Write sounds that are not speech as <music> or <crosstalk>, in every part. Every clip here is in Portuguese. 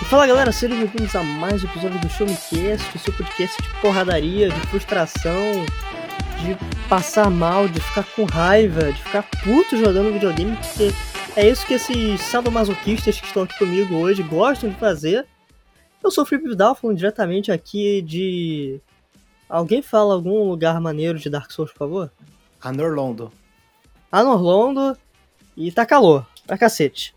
E fala galera, sejam bem-vindos a mais um episódio do Show Me Cast, o seu podcast de porradaria, de frustração, de passar mal, de ficar com raiva, de ficar puto jogando videogame, porque é isso que esses sadomasoquistas que estão aqui comigo hoje gostam de fazer. Eu sou o Felipe Vidal, falando diretamente aqui de. Alguém fala algum lugar maneiro de Dark Souls, por favor? Anorlondo. Anorlondo e tá calor, pra cacete.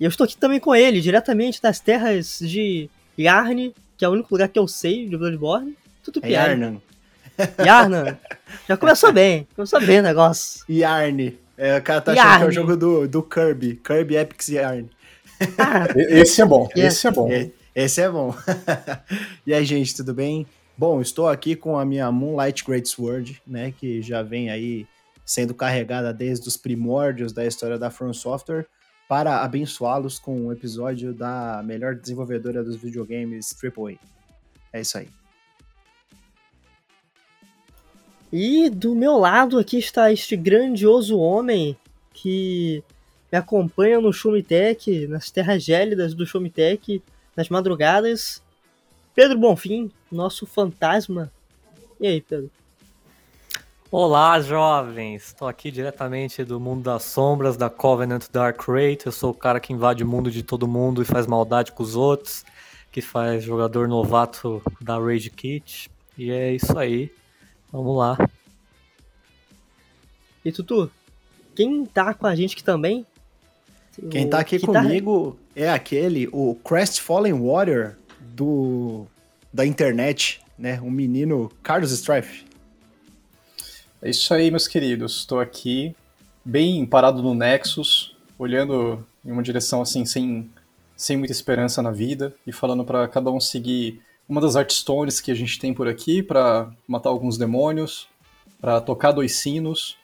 E eu estou aqui também com ele, diretamente das terras de Yarn, que é o único lugar que eu sei de Bloodborne. Tudo É piada. Yarnan. Yarnan. Já começou <laughs> bem, começou bem o negócio. Yarn. É, o cara tá achando Yarn. que é o jogo do, do Kirby. Kirby Epics Yarn. Ah, Esse é bom, <laughs> Yeah. esse é bom. É, esse é bom. <laughs> e aí, gente, tudo bem? Bom, estou aqui com a minha Moonlight Greatsword, né? Que já vem aí sendo carregada desde os primórdios da história da From Software para abençoá-los com um episódio da melhor desenvolvedora dos videogames AAA. É isso aí. E do meu lado aqui está este grandioso homem que me acompanha no Shumitech, nas terras gélidas do Shumitech, nas madrugadas. Pedro Bonfim, nosso fantasma. E aí, Pedro? Olá, jovens! Estou aqui diretamente do mundo das sombras, da Covenant Dark Rate. Eu sou o cara que invade o mundo de todo mundo e faz maldade com os outros, que faz jogador novato da Rage Kit. E é isso aí. Vamos lá. E Tutu? Quem tá com a gente aqui também? Quem tá aqui que comigo é aquele, o Crestfallen Warrior do da internet, né? O menino Carlos Strife. É isso aí, meus queridos. Estou aqui, bem parado no Nexus, olhando em uma direção assim, sem, sem muita esperança na vida, e falando para cada um seguir uma das artstones que a gente tem por aqui para matar alguns demônios, para tocar dois sinos,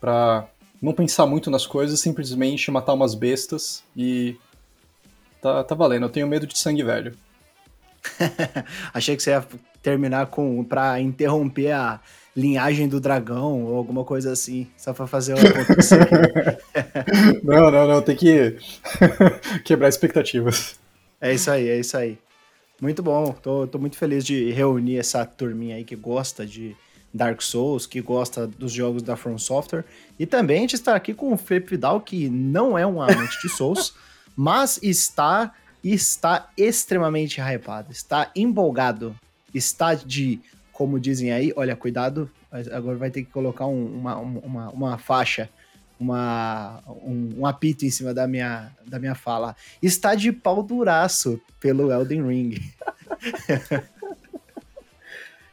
para não pensar muito nas coisas, simplesmente matar umas bestas e. Tá, tá valendo, eu tenho medo de sangue velho. <laughs> Achei que você ia terminar com para interromper a linhagem do dragão ou alguma coisa assim, só pra fazer o acontecer. <laughs> Não, não, não, tem que <laughs> quebrar expectativas. é isso aí, é isso aí. Muito bom, tô, tô muito feliz de reunir essa turminha aí que gosta de Dark Souls, que gosta dos jogos da From Software, e também de estar aqui com o Felipe Vidal, que não é um amante de Souls, <laughs> mas está está extremamente hypado, está empolgado, está de, como dizem aí, olha, cuidado, agora vai ter que colocar um- uma, uma, uma faixa, uma, um, um apito em cima da minha, da minha fala. Está de pau duraço pelo Elden Ring. <laughs>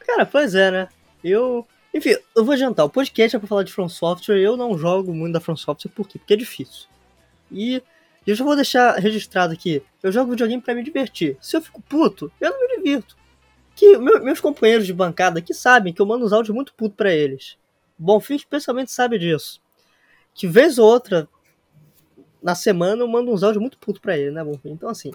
Cara, pois é, né? Eu. Enfim, eu vou adiantar. O podcast é pra falar de From Software. Eu não jogo muito da From Software. Por quê? Porque é difícil. E eu já vou deixar registrado aqui. Eu jogo videogame pra me divertir. Se eu fico puto, eu não me divirto. Que meu- meus companheiros de bancada aqui sabem que eu mando uns áudios muito puto pra eles. Bonfim especialmente sabe disso. Que vez ou outra, na semana, eu mando uns áudios muito puto pra ele, né, Bonfim? Então, assim.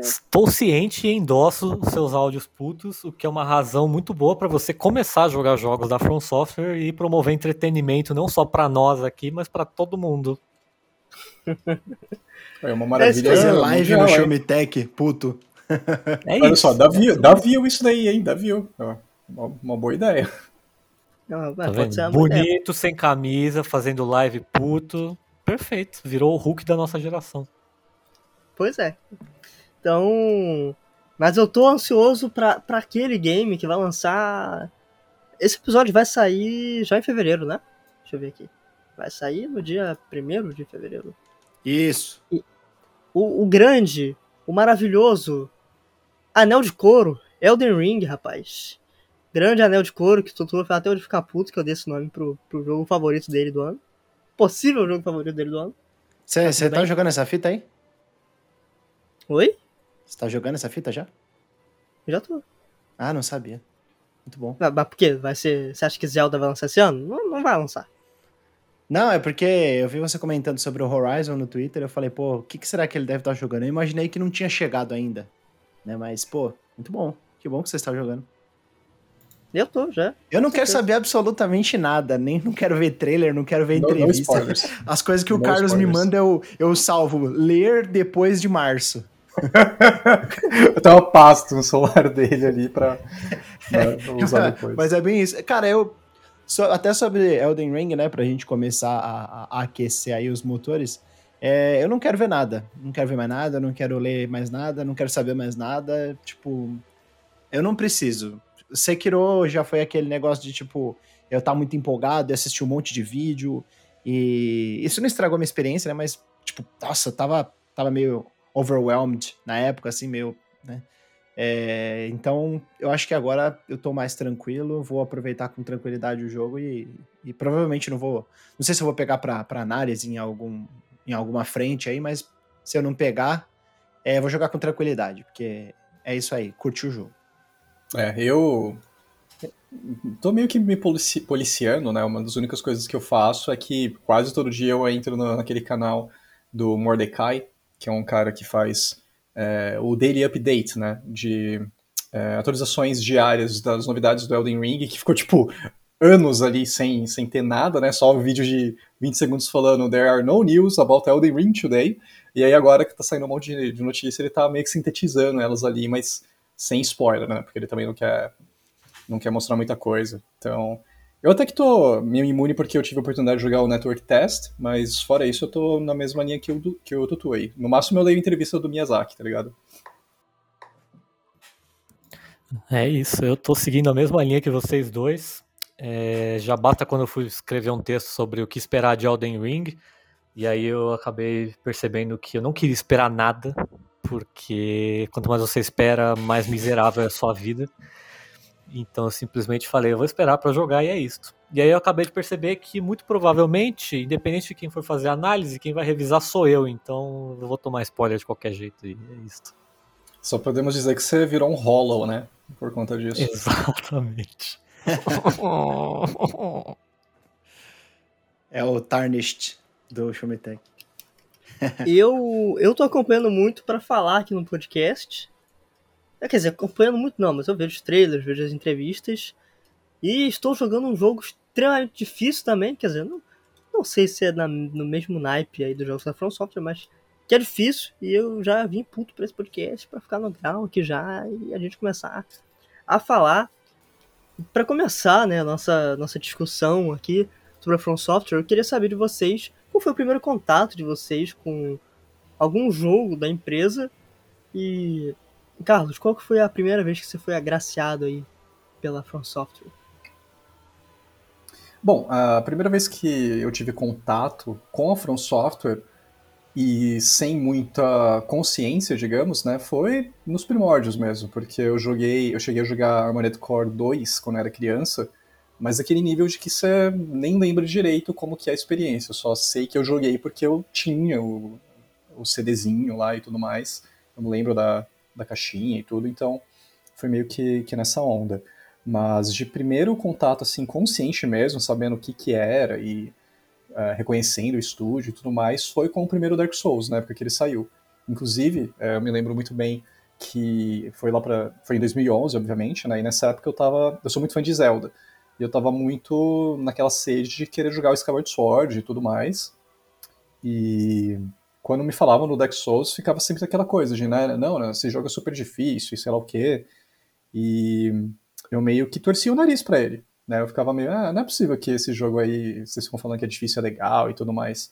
Estou ciente e endosso os seus áudios putos, o que é uma razão muito boa para você começar a jogar jogos da From Software e promover entretenimento não só para nós aqui, mas para todo mundo. <laughs> É uma maravilha. Fazer é, live no? Showmetech, puto. É Olha isso. só, dá view, dá view isso daí, hein? Dá view. Uma, uma boa ideia. Tá ideia. Bonito, sem camisa, fazendo live puto. Perfeito. Virou o Hulk da nossa geração. Pois é. Então. Mas eu tô ansioso pra, pra aquele game que vai lançar. Esse episódio vai sair já em fevereiro, né? Deixa eu ver aqui. Vai sair no dia 1 de fevereiro. Isso. O, o grande, o maravilhoso Anel de Couro, Elden Ring, rapaz. Grande Anel de Couro, que o Tutu vai até hoje ficar puto que eu dei esse nome pro, pro jogo favorito dele do ano. Possível jogo favorito dele do ano. Você Tá tá jogando essa fita aí? Oi? Você tá jogando essa fita já? Já tô. Ah, não sabia. Muito bom. Mas, mas por quê? Vai ser. Você acha que Zelda vai lançar esse ano? Não, não vai lançar. Não, é porque eu vi você comentando sobre o Horizon no Twitter, eu falei, pô, o que, que será que ele deve estar jogando? Eu imaginei que não tinha chegado ainda, né? Mas, pô, muito bom. Que bom que você está jogando. Eu tô, já. Eu não quero saber absolutamente nada, nem não quero ver trailer, não quero ver entrevista. No, <laughs> As coisas que o Carlos spoilers. me manda eu, eu salvo. Ler depois de março. <laughs> eu tenho uma pasta no celular dele ali pra, pra <laughs> usar depois. Mas é bem isso. Cara, eu. So, até sobre Elden Ring, né, pra gente começar a, a aquecer aí os motores. É, eu não quero ver nada. Não quero ver mais nada, não quero ler mais nada, não quero saber mais nada. Tipo, eu não preciso. Sekiro já foi aquele negócio de, tipo, eu tava muito empolgado e assistir um monte de vídeo. E isso não estragou minha experiência, né? Mas, tipo, nossa, tava, tava meio overwhelmed na época, assim, meio, né? É, então, eu acho que agora eu tô mais tranquilo, vou aproveitar com tranquilidade o jogo e, e provavelmente não vou. Não sei se eu vou pegar pra, pra análise em, algum, em alguma frente aí, mas se eu não pegar, é, vou jogar com tranquilidade, porque é isso aí, curti o jogo. É, eu tô meio que me polici policiando, né? Uma das únicas coisas que eu faço é que quase todo dia eu entro no, naquele canal do Mordecai, que é um cara que faz é, o Daily Update, né? De é, atualizações diárias das novidades do Elden Ring, que ficou tipo anos ali sem, sem ter nada, né? Só um vídeo de 20 segundos falando There are no news about Elden Ring today. E aí agora que tá saindo um monte de, de notícia, ele tá meio que sintetizando elas ali, mas sem spoiler, né? Porque ele também não quer, não quer mostrar muita coisa. Então, eu até que tô meio imune porque eu tive a oportunidade de jogar o Network Test, mas fora isso eu tô na mesma linha que o, que o Tutu aí. No máximo eu leio entrevista do Miyazaki, tá ligado? É isso, eu tô seguindo a mesma linha que vocês dois. É, já basta quando eu fui escrever um texto sobre o que esperar de Elden Ring, e aí eu acabei percebendo que eu não queria esperar nada, porque quanto mais você espera, mais miserável é a sua vida. Então eu simplesmente falei, eu vou esperar para jogar e é isso. E aí eu acabei de perceber que muito provavelmente, independente de quem for fazer a análise, quem vai revisar sou eu, então eu vou tomar spoiler de qualquer jeito e é isso. Só podemos dizer que você virou um hollow, né? Por conta disso. <laughs> Exatamente. É o Tarnished do Shumitech. eu, eu tô acompanhando muito para falar aqui no podcast. É, quer dizer, acompanhando muito não, mas eu vejo os trailers, vejo as entrevistas. E estou jogando um jogo extremamente difícil também, quer dizer, não, não sei se é na, no mesmo naipe aí dos jogos da From Software, mas que é difícil. E eu já vim puto pra esse podcast para ficar no grau aqui já e a gente começar a falar. Para começar, né, a nossa, nossa discussão aqui sobre a From Software, eu queria saber de vocês qual foi o primeiro contato de vocês com algum jogo da empresa? E, Carlos, qual que foi a primeira vez que você foi agraciado aí pela From Software? Bom, a primeira vez que eu tive contato com a From Software e sem muita consciência, digamos, né, foi nos primórdios mesmo, porque eu joguei, eu cheguei a jogar Armored Core 2 quando era criança, mas aquele nível de que você nem lembra direito como que é a experiência. Eu só sei que eu joguei porque eu tinha o, o CDzinho lá e tudo mais. Eu não lembro da, da caixinha e tudo, então foi meio que, que nessa onda. Mas de primeiro contato, assim, consciente mesmo, sabendo o que que era e uh, reconhecendo o estúdio e tudo mais, foi com o primeiro Dark Souls, na época que ele saiu. Inclusive, uh, eu me lembro muito bem que foi lá para foi em 2011, obviamente, né? E nessa época eu tava, eu sou muito fã de Zelda. E eu tava muito naquela sede de querer jogar o Skyward Sword e tudo mais. E quando me falavam no Dark Souls, ficava sempre aquela coisa de, né, não, né, esse jogo é super difícil sei lá o quê. E eu meio que torcia o nariz para ele. Né? Eu ficava meio, ah, não é possível que esse jogo aí, vocês ficam falando que é difícil, é legal e tudo mais.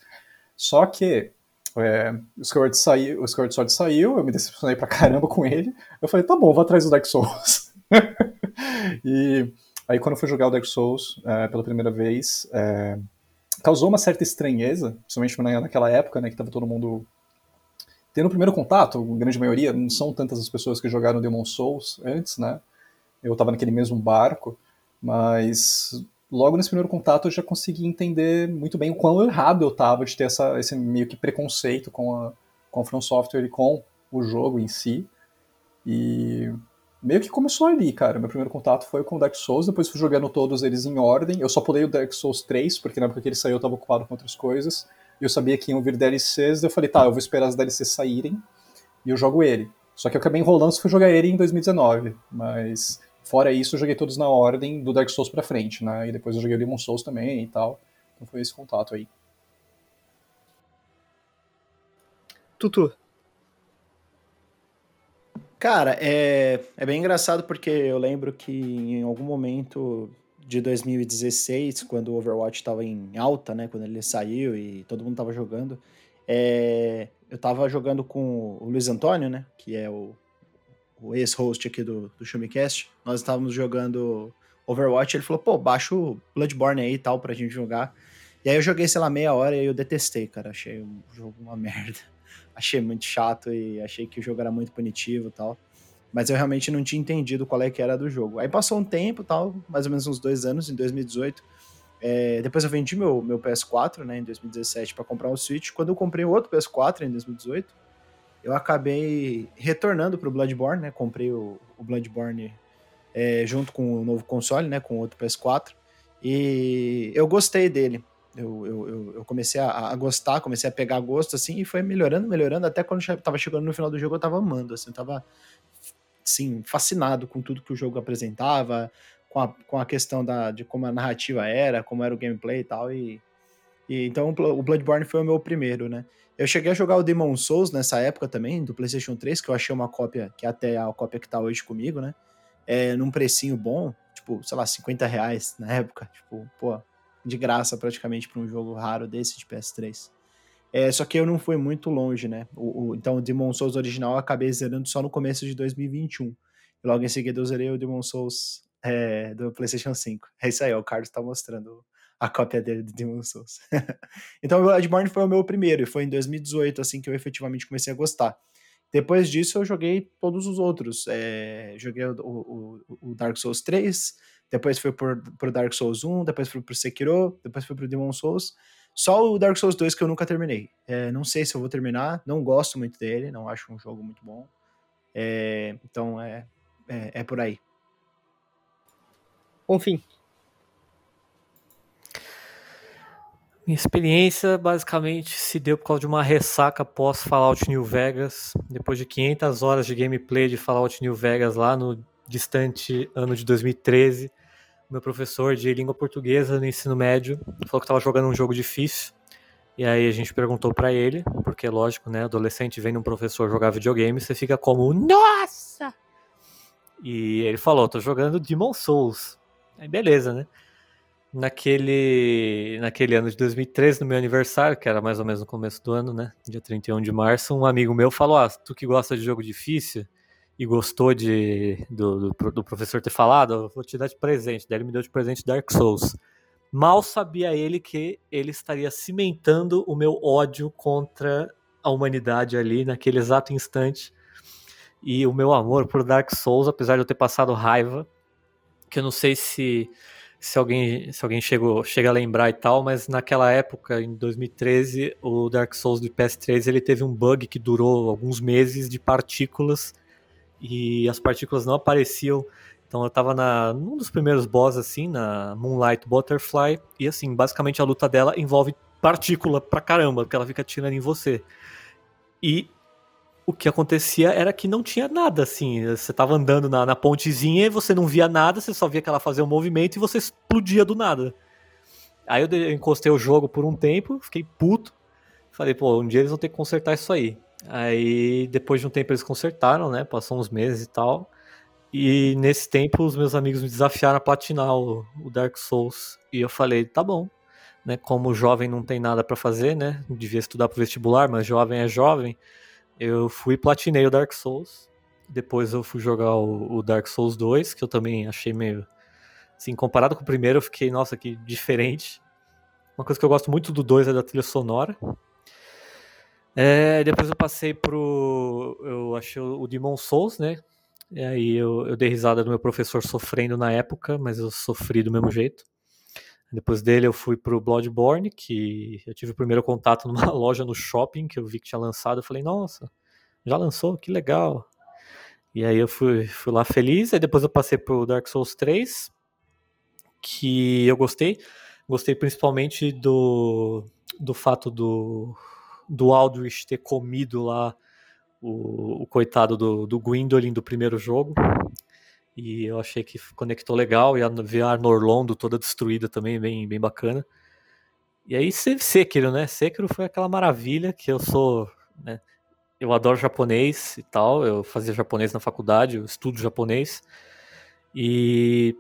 Só que é, o, Skyward saiu, o Skyward Sword saiu, eu me decepcionei pra caramba com ele. Eu falei, tá bom, vou atrás do Dark Souls. <laughs> e Aí quando eu fui jogar o Dark Souls é, pela primeira vez, é, causou uma certa estranheza, principalmente naquela época, né, que tava todo mundo tendo o primeiro contato, a grande maioria, não são tantas as pessoas que jogaram Demon Souls antes, né? Eu tava naquele mesmo barco, mas logo nesse primeiro contato eu já consegui entender muito bem o quão errado eu tava de ter essa, esse meio que preconceito com a, com From Software e com o jogo em si. E meio que começou ali, cara. Meu primeiro contato foi com o Dark Souls, depois fui jogando todos eles em ordem. Eu só pulei o Dark Souls 3, porque na época que ele saiu eu tava ocupado com outras coisas. E eu sabia que iam vir DLCs, daí eu falei, tá, eu vou esperar as DLCs saírem e eu jogo ele. Só que eu acabei enrolando se fui jogar ele em 2019. Mas Fora isso, eu joguei todos na ordem do Dark Souls pra frente, né? E depois eu joguei o Demon Souls também e tal. Então foi esse contato aí. Tutu. Cara, é, é bem engraçado porque eu lembro que em algum momento de 2016, quando o Overwatch estava em alta, né? Quando ele saiu e todo mundo tava jogando, é, eu tava jogando com o Luiz Antônio, né? Que é o, o ex-host aqui do, do Shumicast. Nós estávamos jogando Overwatch. Ele falou, pô, baixa o Bloodborne aí e tal pra gente jogar. E aí eu joguei, sei lá, meia hora e eu detestei, cara. Achei o jogo uma <laughs> merda achei muito chato e achei que o jogo era muito punitivo e tal. Mas eu realmente não tinha entendido qual é que era do jogo. Aí passou um tempo tal, mais ou menos uns dois anos, em 2018. É, depois eu vendi meu, meu PS4, né, em 2017, para comprar um Switch. Quando eu comprei outro PS4 em 2018, eu acabei retornando pro Bloodborne, né? Comprei o, o Bloodborne é, junto com o novo console, né? Com o outro PS4. E eu gostei dele. Eu, eu, eu comecei a, a, gostar, comecei a pegar gosto, assim, e foi melhorando, melhorando, até quando já tava chegando no final do jogo, eu tava amando, assim, eu tava, assim, fascinado com tudo que o jogo apresentava, com a, com a questão da, de como a narrativa era, como era o gameplay e tal, e, e então o Bloodborne foi o meu primeiro, né. Eu cheguei a jogar o Demon Souls nessa época também, do PlayStation 3, que eu achei uma cópia, que até é a cópia que tá hoje comigo, né, é, num precinho bom, tipo, sei lá, 50 reais na época, tipo, pô, de graça praticamente para um jogo raro desse de PS3. É, só que eu não fui muito longe, né? O, o, então o Demon Souls original eu acabei zerando só no começo de 2021. E logo em seguida eu zerei o Demon Souls é, do PlayStation 5. É isso aí, ó, o Carlos tá mostrando a cópia dele do Demon Souls. <laughs> então o Bloodborne foi o meu primeiro, e foi em 2018 assim que eu efetivamente comecei a gostar. Depois disso eu joguei todos os outros. É, joguei o, o, o Dark Souls 3, depois foi pro, pro Dark Souls 1, depois foi pro Sekiro, depois foi pro Demon Souls. Só o Dark Souls 2 que eu nunca terminei. É, não sei se eu vou terminar, não gosto muito dele, não acho um jogo muito bom. É, então é, é, é, por aí. Enfim. Minha experiência basicamente se deu por causa de uma ressaca pós Fallout New Vegas. Depois de 500 horas de gameplay de Fallout New Vegas lá no distante ano de 2013, meu professor de língua portuguesa no ensino médio falou que estava jogando um jogo difícil. E aí a gente perguntou para ele, porque lógico, né, adolescente vendo um professor jogar videogame, você fica como, nossa! E ele falou, tô jogando Demon Souls. Aí beleza, né? Naquele, naquele ano de 2013, no meu aniversário, que era mais ou menos no começo do ano, né? Dia 31 de março, um amigo meu falou: Ah, tu que gosta de jogo difícil, e gostou de, do, do, do, professor ter falado, vou te dar de presente. Daí ele me deu de presente Dark Souls. Mal sabia ele que ele estaria cimentando o meu ódio contra a humanidade ali naquele exato instante. E o meu amor por Dark Souls, apesar de eu ter passado raiva, que eu não sei se se alguém, se alguém chegou, chega a lembrar e tal, mas naquela época, em 2013, o Dark Souls do PS3 ele teve um bug que durou alguns meses de partículas e as partículas não apareciam. Então eu tava na, num dos primeiros boss, assim, na Moonlight Butterfly, e assim, basicamente a luta dela envolve partícula pra caramba, porque ela fica tirando em você. E o que acontecia era que não tinha nada, assim. Você tava andando na, na pontezinha e você não via nada, você só via que ela fazia um movimento e você explodia do nada. Aí eu encostei o jogo por um tempo, fiquei puto. Falei, pô, um dia eles vão ter que consertar isso aí. Aí, depois de um tempo, eles consertaram, né? Passou uns meses e tal. E nesse tempo, os meus amigos me desafiaram a platinar o, o Dark Souls. E eu falei, tá bom. Né, como jovem não tem nada para fazer, né? Devia estudar pro vestibular, mas jovem é jovem. Eu fui platinei o Dark Souls. Depois eu fui jogar o, o, Dark Souls 2, que eu também achei meio. Assim, comparado com o primeiro, eu fiquei, nossa, que diferente. Uma coisa que eu gosto muito do 2 é da trilha sonora. É, depois eu passei pro. Eu achei o Demon Souls, né? E aí eu, eu dei risada do meu professor sofrendo na época, mas eu sofri do mesmo jeito. Depois dele eu fui pro Bloodborne, que eu tive o primeiro contato <laughs> numa loja no shopping que eu vi que tinha lançado. Eu falei, nossa, já lançou? Que legal. E aí eu fui, fui lá feliz. Aí depois eu passei pro Dark Souls 3, que eu gostei. Gostei principalmente do, do fato do, do Aldrich ter comido lá o, o coitado do, do Gwendolyn do primeiro jogo. E eu achei que conectou legal, e a VR Norlondo toda destruída também, bem, bem bacana. E aí Sekiro, né? Sekiro foi aquela maravilha que eu sou, né? Eu adoro japonês e tal, eu fazia japonês na faculdade, eu estudo japonês. E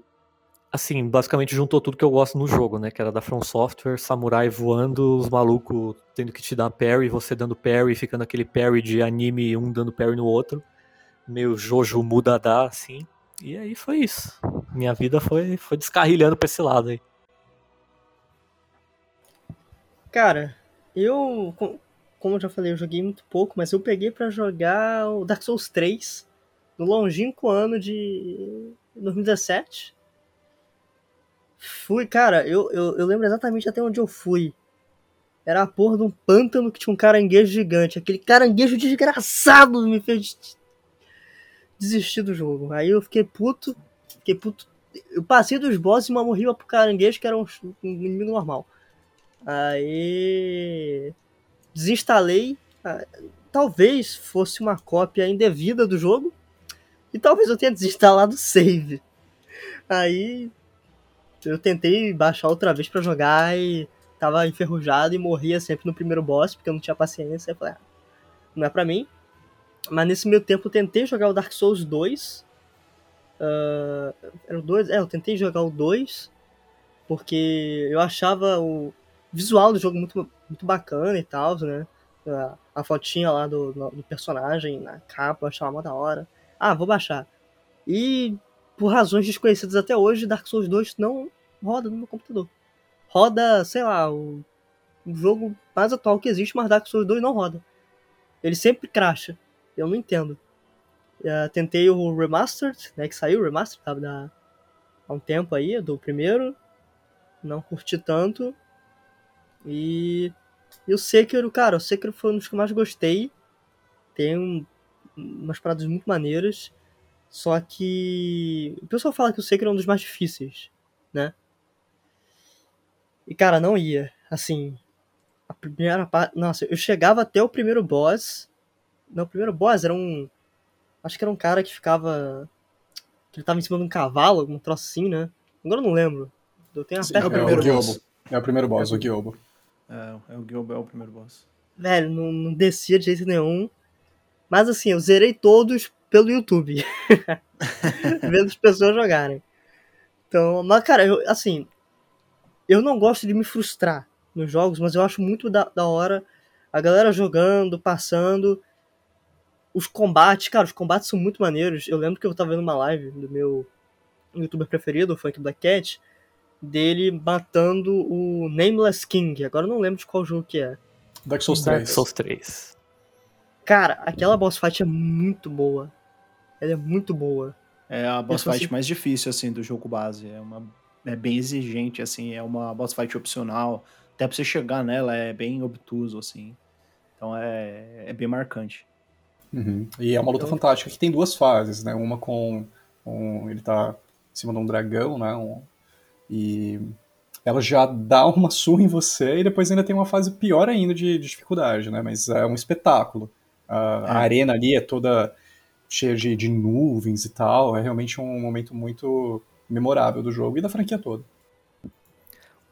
assim, basicamente juntou tudo que eu gosto no jogo, né? Que era da From Software, samurai voando, os malucos tendo que te dar parry, você dando parry, ficando aquele parry de anime, um dando parry no outro. Meio Jojo Mudadá, assim. E aí foi isso. Minha vida foi, foi descarrilhando pra esse lado aí. Cara, eu, como eu já falei, eu joguei muito pouco, mas eu peguei para jogar o Dark Souls 3 no longínquo ano de 2017. Fui, cara, eu, eu, eu lembro exatamente até onde eu fui. Era a porra de um pântano que tinha um caranguejo gigante. Aquele caranguejo desgraçado me fez desistir do jogo. Aí eu fiquei puto. Fiquei puto. Eu passei dos bosses e uma morri pro caranguejo que era um, um inimigo normal. Aí. Desinstalei. Ah, talvez fosse uma cópia indevida do jogo. E talvez eu tenha desinstalado o save. Aí. Eu tentei baixar outra vez para jogar e tava enferrujado e morria sempre no primeiro boss, porque eu não tinha paciência. Eu falei, ah, não é pra mim. Mas nesse meio tempo eu tentei jogar o Dark Souls 2. Uh, era o 2? É, eu tentei jogar o 2. Porque eu achava o visual do jogo muito, muito bacana e tal, né? A, a fotinha lá do, do personagem na capa, eu achava uma da hora. Ah, vou baixar. E por razões desconhecidas até hoje, Dark Souls 2 não roda no meu computador. Roda, sei lá, o, o jogo mais atual que existe, mas Dark Souls 2 não roda. Ele sempre cracha. Eu não entendo. Uh, tentei o Remastered, né, que saiu o Remastered, da, há um tempo aí, do primeiro. Não curti tanto. E, e o Sekiro, cara, o Sekiro foi um dos que eu mais gostei. Tem um, umas paradas muito maneiras. Só que o pessoal fala que o Sekiro é um dos mais difíceis, né? E cara, não ia. Assim, a primeira parte. Nossa, eu chegava até o primeiro boss. Não, o primeiro boss era um. Acho que era um cara que ficava. Que ele tava em cima de um cavalo, algum troço assim, né? Agora eu não lembro. Eu tenho a Sim, é o primeiro boss. É o primeiro boss, é o Gyobo. É, é o Gyobo é o primeiro boss. Velho, não, não descia de jeito nenhum. Mas assim, eu zerei todos pelo YouTube. <laughs> Vendo as pessoas jogarem. Então, mas cara, eu, assim, eu não gosto de me frustrar nos jogos, mas eu acho muito da, da hora a galera jogando, passando. Os combates, cara, os combates são muito maneiros. Eu lembro que eu tava vendo uma live do meu youtuber preferido, o Funk Black Cat, dele matando o Nameless King. Agora eu não lembro de qual jogo que é. Dark Souls 3. Dark Souls 3. Cara, aquela boss fight é muito boa. Ela é muito boa. É a boss fight assim... mais difícil, assim, do jogo base. É, uma, é bem exigente, assim, é uma boss fight opcional. Até pra você chegar nela é bem obtuso, assim. Então é, é bem marcante. Uhum. E é uma luta então... fantástica que tem duas fases, né? Uma com, com ele tá em cima de um dragão, né? Um, e ela já dá uma <laughs> surra em você e depois ainda tem uma fase pior ainda de, de dificuldade, né? Mas é um espetáculo. A, é. a arena ali é toda cheia de, de, nuvens e tal. É realmente um momento muito memorável do jogo e da franquia toda.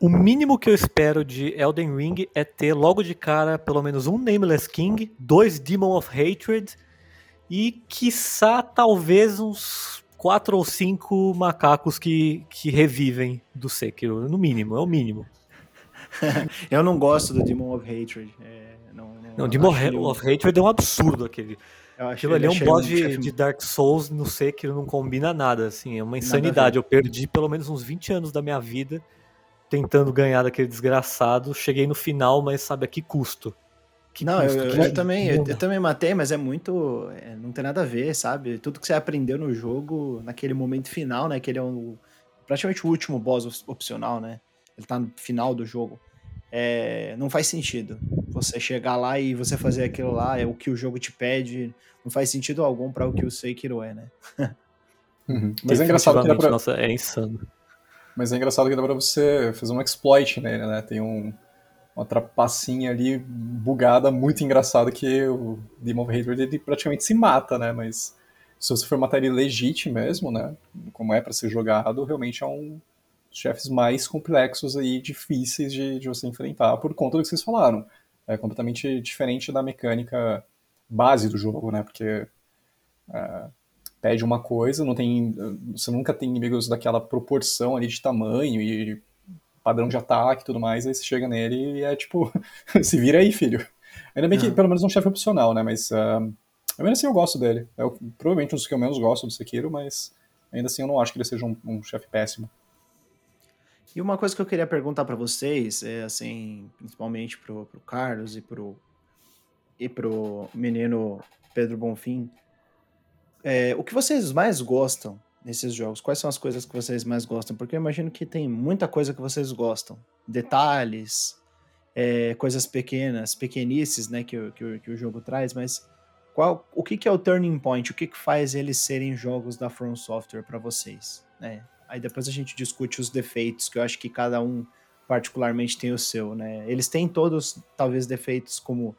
O mínimo que eu espero de Elden Ring é ter logo de cara pelo menos um Nameless King, dois Demon of Hatred e, quiçá, talvez uns quatro ou cinco macacos que, que revivem do Sekiro, no mínimo, é o mínimo. <laughs> eu não gosto do Demon of Hatred. É, não, não, não Demon of Hatred é um absurdo aquele. Aquilo ali é um boss de, de, Dark Souls no Sekiro, não combina nada, assim, é uma insanidade. Eu perdi pelo menos uns 20 anos da minha vida tentando ganhar daquele desgraçado. Cheguei no final, mas sabe a que custo? Que não, eu, eu, eu, também, eu, eu, também matei, mas é muito. É, não tem nada a ver, sabe? Tudo que você aprendeu no jogo, naquele momento final, né? Que ele é um, praticamente o último boss opcional, né? Ele tá no final do jogo. É, não faz sentido. Você chegar lá e você fazer aquilo lá, é o que o jogo te pede. Não faz sentido algum para o que o Sekiro é, né? uhum. <laughs> Mas é engraçado que pra... Nossa, é insano. Mas é engraçado que dá pra você fazer um exploit nele, né? Tem um uma trapacinha ali bugada muito engraçada que o Demon of Hatred ele praticamente se mata, né? Mas se você for matar ele legítimo mesmo, né, como é para ser jogado, realmente é um dos chefes mais complexos e difíceis de, de você enfrentar por conta do que vocês falaram. É completamente diferente da mecânica base do jogo, né, porque é, pede uma coisa, não tem, você nunca tem inimigos daquela proporção ali de tamanho e padrão de ataque e tudo mais, aí você chega nele e é tipo, <laughs> se vira aí, filho. Ainda bem que pelo menos é um chefe opcional, né, mas uh, Ainda assim eu gosto dele. É provavelmente um dos que eu menos gosto do Sekiro, mas ainda assim eu não acho que ele seja um, um chefe péssimo. E uma coisa que eu queria perguntar para vocês, é assim, principalmente pro, pro Carlos e pro, e pro menino Pedro Bonfim, é, o que vocês mais gostam nesses jogos? Quais são as coisas que vocês mais gostam? Porque eu imagino que tem muita coisa que vocês gostam. Detalhes, é, coisas pequenas, pequenices, né, que, que, que o jogo traz, mas qual, o que, que é o turning point? O que, que faz eles serem jogos da From Software para vocês? Né? Aí depois a gente discute os defeitos, que eu acho que cada um particularmente tem o seu, né? Eles têm todos, talvez, defeitos como,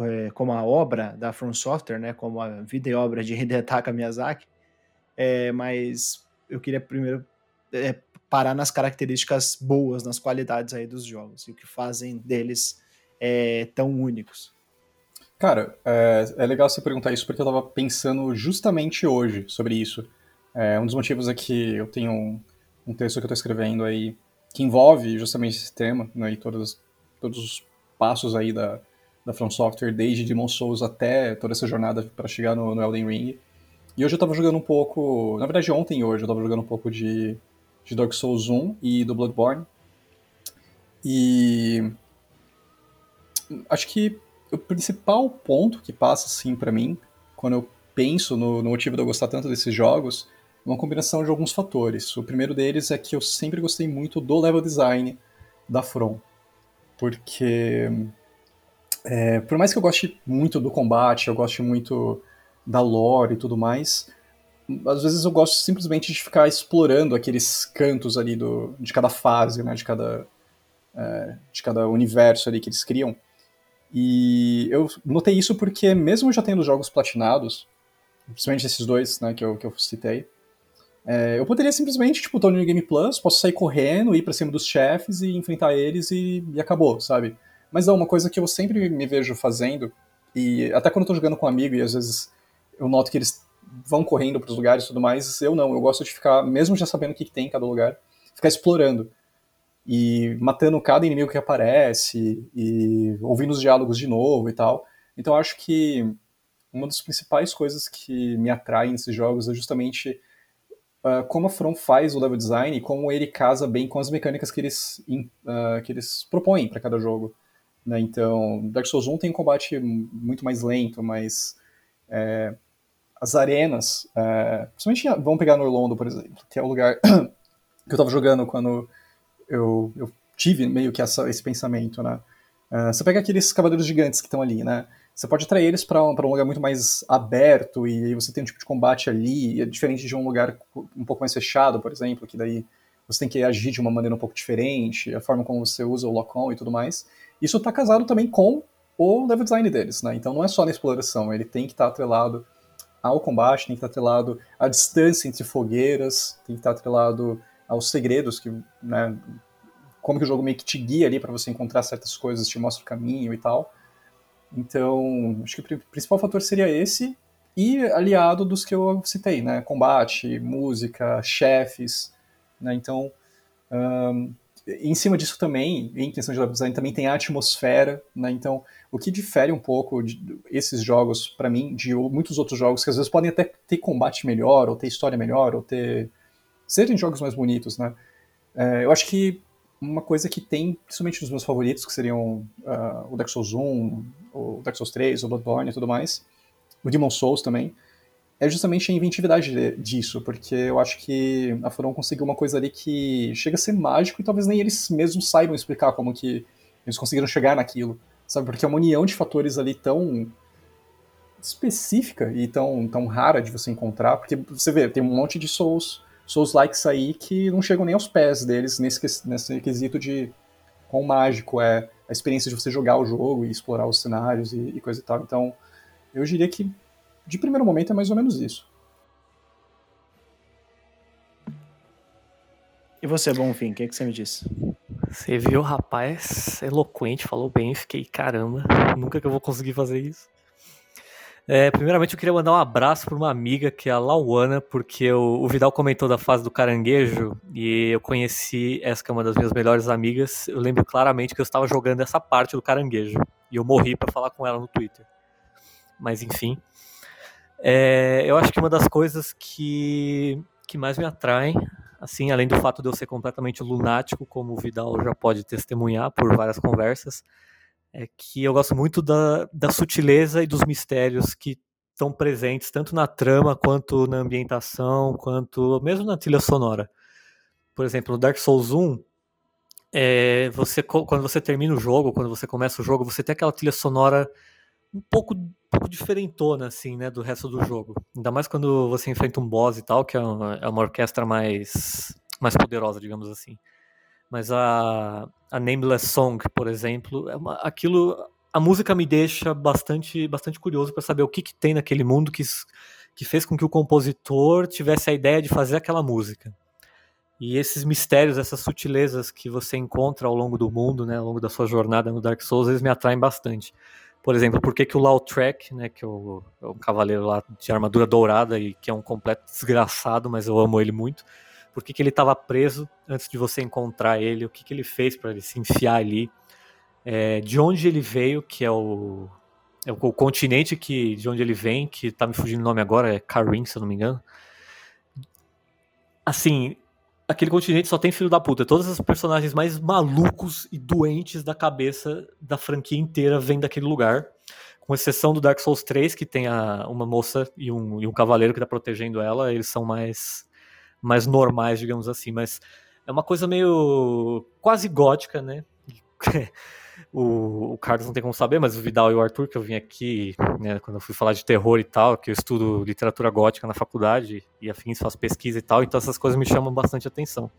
é, como a obra da From Software, né? Como a vida e obra de <laughs> Hidetaka Miyazaki. É, mas eu queria primeiro é, parar nas características boas, nas qualidades aí dos jogos e o que fazem deles é, tão únicos. Cara, é, é, legal você perguntar isso porque eu tava pensando justamente hoje sobre isso. É, um dos motivos é que eu tenho um, um texto que eu tô escrevendo aí que envolve justamente esse tema, né, e todos, todos os passos aí da, da From Software, desde Demon Souls até toda essa jornada para chegar no, no, Elden Ring. E hoje eu tava jogando um pouco, na verdade ontem e hoje eu tava jogando um pouco de, de Dark Souls 1 e do Bloodborne. E acho que o principal ponto que passa assim para mim, quando eu penso no, no, motivo de eu gostar tanto desses jogos, é uma combinação de alguns fatores. O primeiro deles é que eu sempre gostei muito do level design da From, porque é, por mais que eu goste muito do combate, eu goste muito da lore e tudo mais, às vezes eu gosto simplesmente de ficar explorando aqueles cantos ali do, de cada fase, né, de cada é, de cada universo ali que eles criam. E eu notei isso porque, mesmo já tendo jogos platinados, principalmente esses dois né, que, eu, que eu citei, é, eu poderia simplesmente, tipo, tô no Game Plus, posso sair correndo, ir pra cima dos chefes e enfrentar eles e, e acabou, sabe? Mas é uma coisa que eu sempre me vejo fazendo, e até quando eu tô jogando com um amigo e às vezes eu noto que eles vão correndo pros lugares e tudo mais, eu não, eu gosto de ficar, mesmo já sabendo o que, que tem em cada lugar, ficar explorando e matando cada inimigo que aparece e ouvindo os diálogos de novo e tal. Então acho que uma das principais coisas que me atraem nesses jogos é justamente uh, como a From faz o level design e como ele casa bem com as mecânicas que eles, uh, que eles propõem para cada jogo. Né? Então, Dark Souls 1 tem um combate muito mais lento, mas é, as arenas, é, principalmente vamos pegar no Orlando, por exemplo, que é o lugar <coughs> que eu estava jogando quando eu, eu tive meio que essa, esse pensamento, né? Uh, você pega aqueles cavaleiros gigantes que estão ali, né? Você pode atrair eles para um, um lugar muito mais aberto e você tem um tipo de combate ali, é diferente de um lugar um pouco mais fechado, por exemplo, que daí você tem que agir de uma maneira um pouco diferente, a forma como você usa o lock-on e tudo mais. Isso está casado também com o level design deles, né? Então não é só na exploração, ele tem que estar tá atrelado ao combate, tem que estar tá atrelado à distância entre fogueiras, tem que estar tá atrelado aos segredos que, né, como que o jogo meio que te guia ali para você encontrar certas coisas, te mostra o caminho e tal. Então, acho que o principal fator seria esse e aliado dos que eu citei, né, combate, música, chefes, né, então em cima disso também, em questão de level design, também tem a atmosfera, né? Então, o que difere um pouco de, esses jogos, para mim, de muitos outros jogos que às vezes podem até ter combate melhor, ou ter história melhor, ou ter serem jogos mais bonitos, né? É, eu acho que uma coisa que tem, principalmente nos meus favoritos, que seriam uh, o Dark Souls 1, o Dark Souls 3, o Bloodborne e tudo mais, o Demon Souls também, é justamente a inventividade de, disso, porque eu acho que a From conseguiu uma coisa ali que chega a ser mágico e talvez nem eles mesmos saibam explicar como que eles conseguiram chegar naquilo, sabe? Porque é uma união de fatores ali tão específica e tão, tão rara de você encontrar, porque você vê, tem um monte de Souls Souls likes aí que não chegam nem aos pés deles nesse, nesse quesito de quão mágico é a experiência de você jogar o jogo e explorar os cenários e, e coisa e tal. Então, eu diria que de primeiro momento é mais ou menos isso. E você, Bonfim, o que, é que você me disse? Você viu, rapaz, é eloquente, falou bem, fiquei, caramba, nunca que eu vou conseguir fazer isso. É, primeiramente, eu queria mandar um abraço para uma amiga que é a Lauana, porque o, o, Vidal comentou da fase do caranguejo e eu conheci essa que é uma das minhas melhores amigas. Eu lembro claramente que eu estava jogando essa parte do caranguejo e eu morri para falar com ela no Twitter. Mas enfim é, eu acho que uma das coisas que, que mais me atraem, assim, além do fato de eu ser completamente lunático, como o Vidal já pode testemunhar por várias conversas, é que eu gosto muito da, da sutileza e dos mistérios que estão presentes tanto na trama quanto na ambientação, quanto mesmo na trilha sonora. Por exemplo, no Dark Souls 1, é, você, quando você termina o jogo, quando você começa o jogo, você tem aquela trilha sonora um pouco, um pouco diferentona, assim, né, do resto do jogo. Ainda mais quando você enfrenta um boss e tal, que é uma, é uma orquestra mais, mais poderosa, digamos assim. Mas a, a Nameless Song, por exemplo, é uma, aquilo, a música me deixa bastante, bastante curioso para saber o que, que tem naquele mundo que, que fez com que o compositor tivesse a ideia de fazer aquela música. E esses mistérios, essas sutilezas que você encontra ao longo do mundo, né, ao longo da sua jornada no Dark Souls, eles me atraem bastante. Por exemplo, por que, que o Lautrec, né, que é, o, é um cavaleiro lá de armadura dourada e que é um completo desgraçado, mas eu amo ele muito, por que, que ele estava preso antes de você encontrar ele, o que, que ele fez para ele se enfiar ali, é, de onde ele veio, que é o, é o, o, continente que, de onde ele vem, que está me fugindo o nome agora, é Karin, se eu não me engano. Assim, aquele continente só tem filho da puta. Todos os personagens mais malucos e doentes da cabeça da franquia inteira vêm daquele lugar. Com exceção do Dark Souls 3, que tem a, uma moça e um, e um cavaleiro que está protegendo ela, eles são mais mais normais, digamos assim, mas é uma coisa meio quase gótica, né? <laughs> o, o Carlos não tem como saber, mas o Vidal e o Arthur, que eu vim aqui, né, quando eu fui falar de terror e tal, que eu estudo literatura gótica na faculdade e afins, faço pesquisa e tal, então essas coisas me chamam bastante atenção.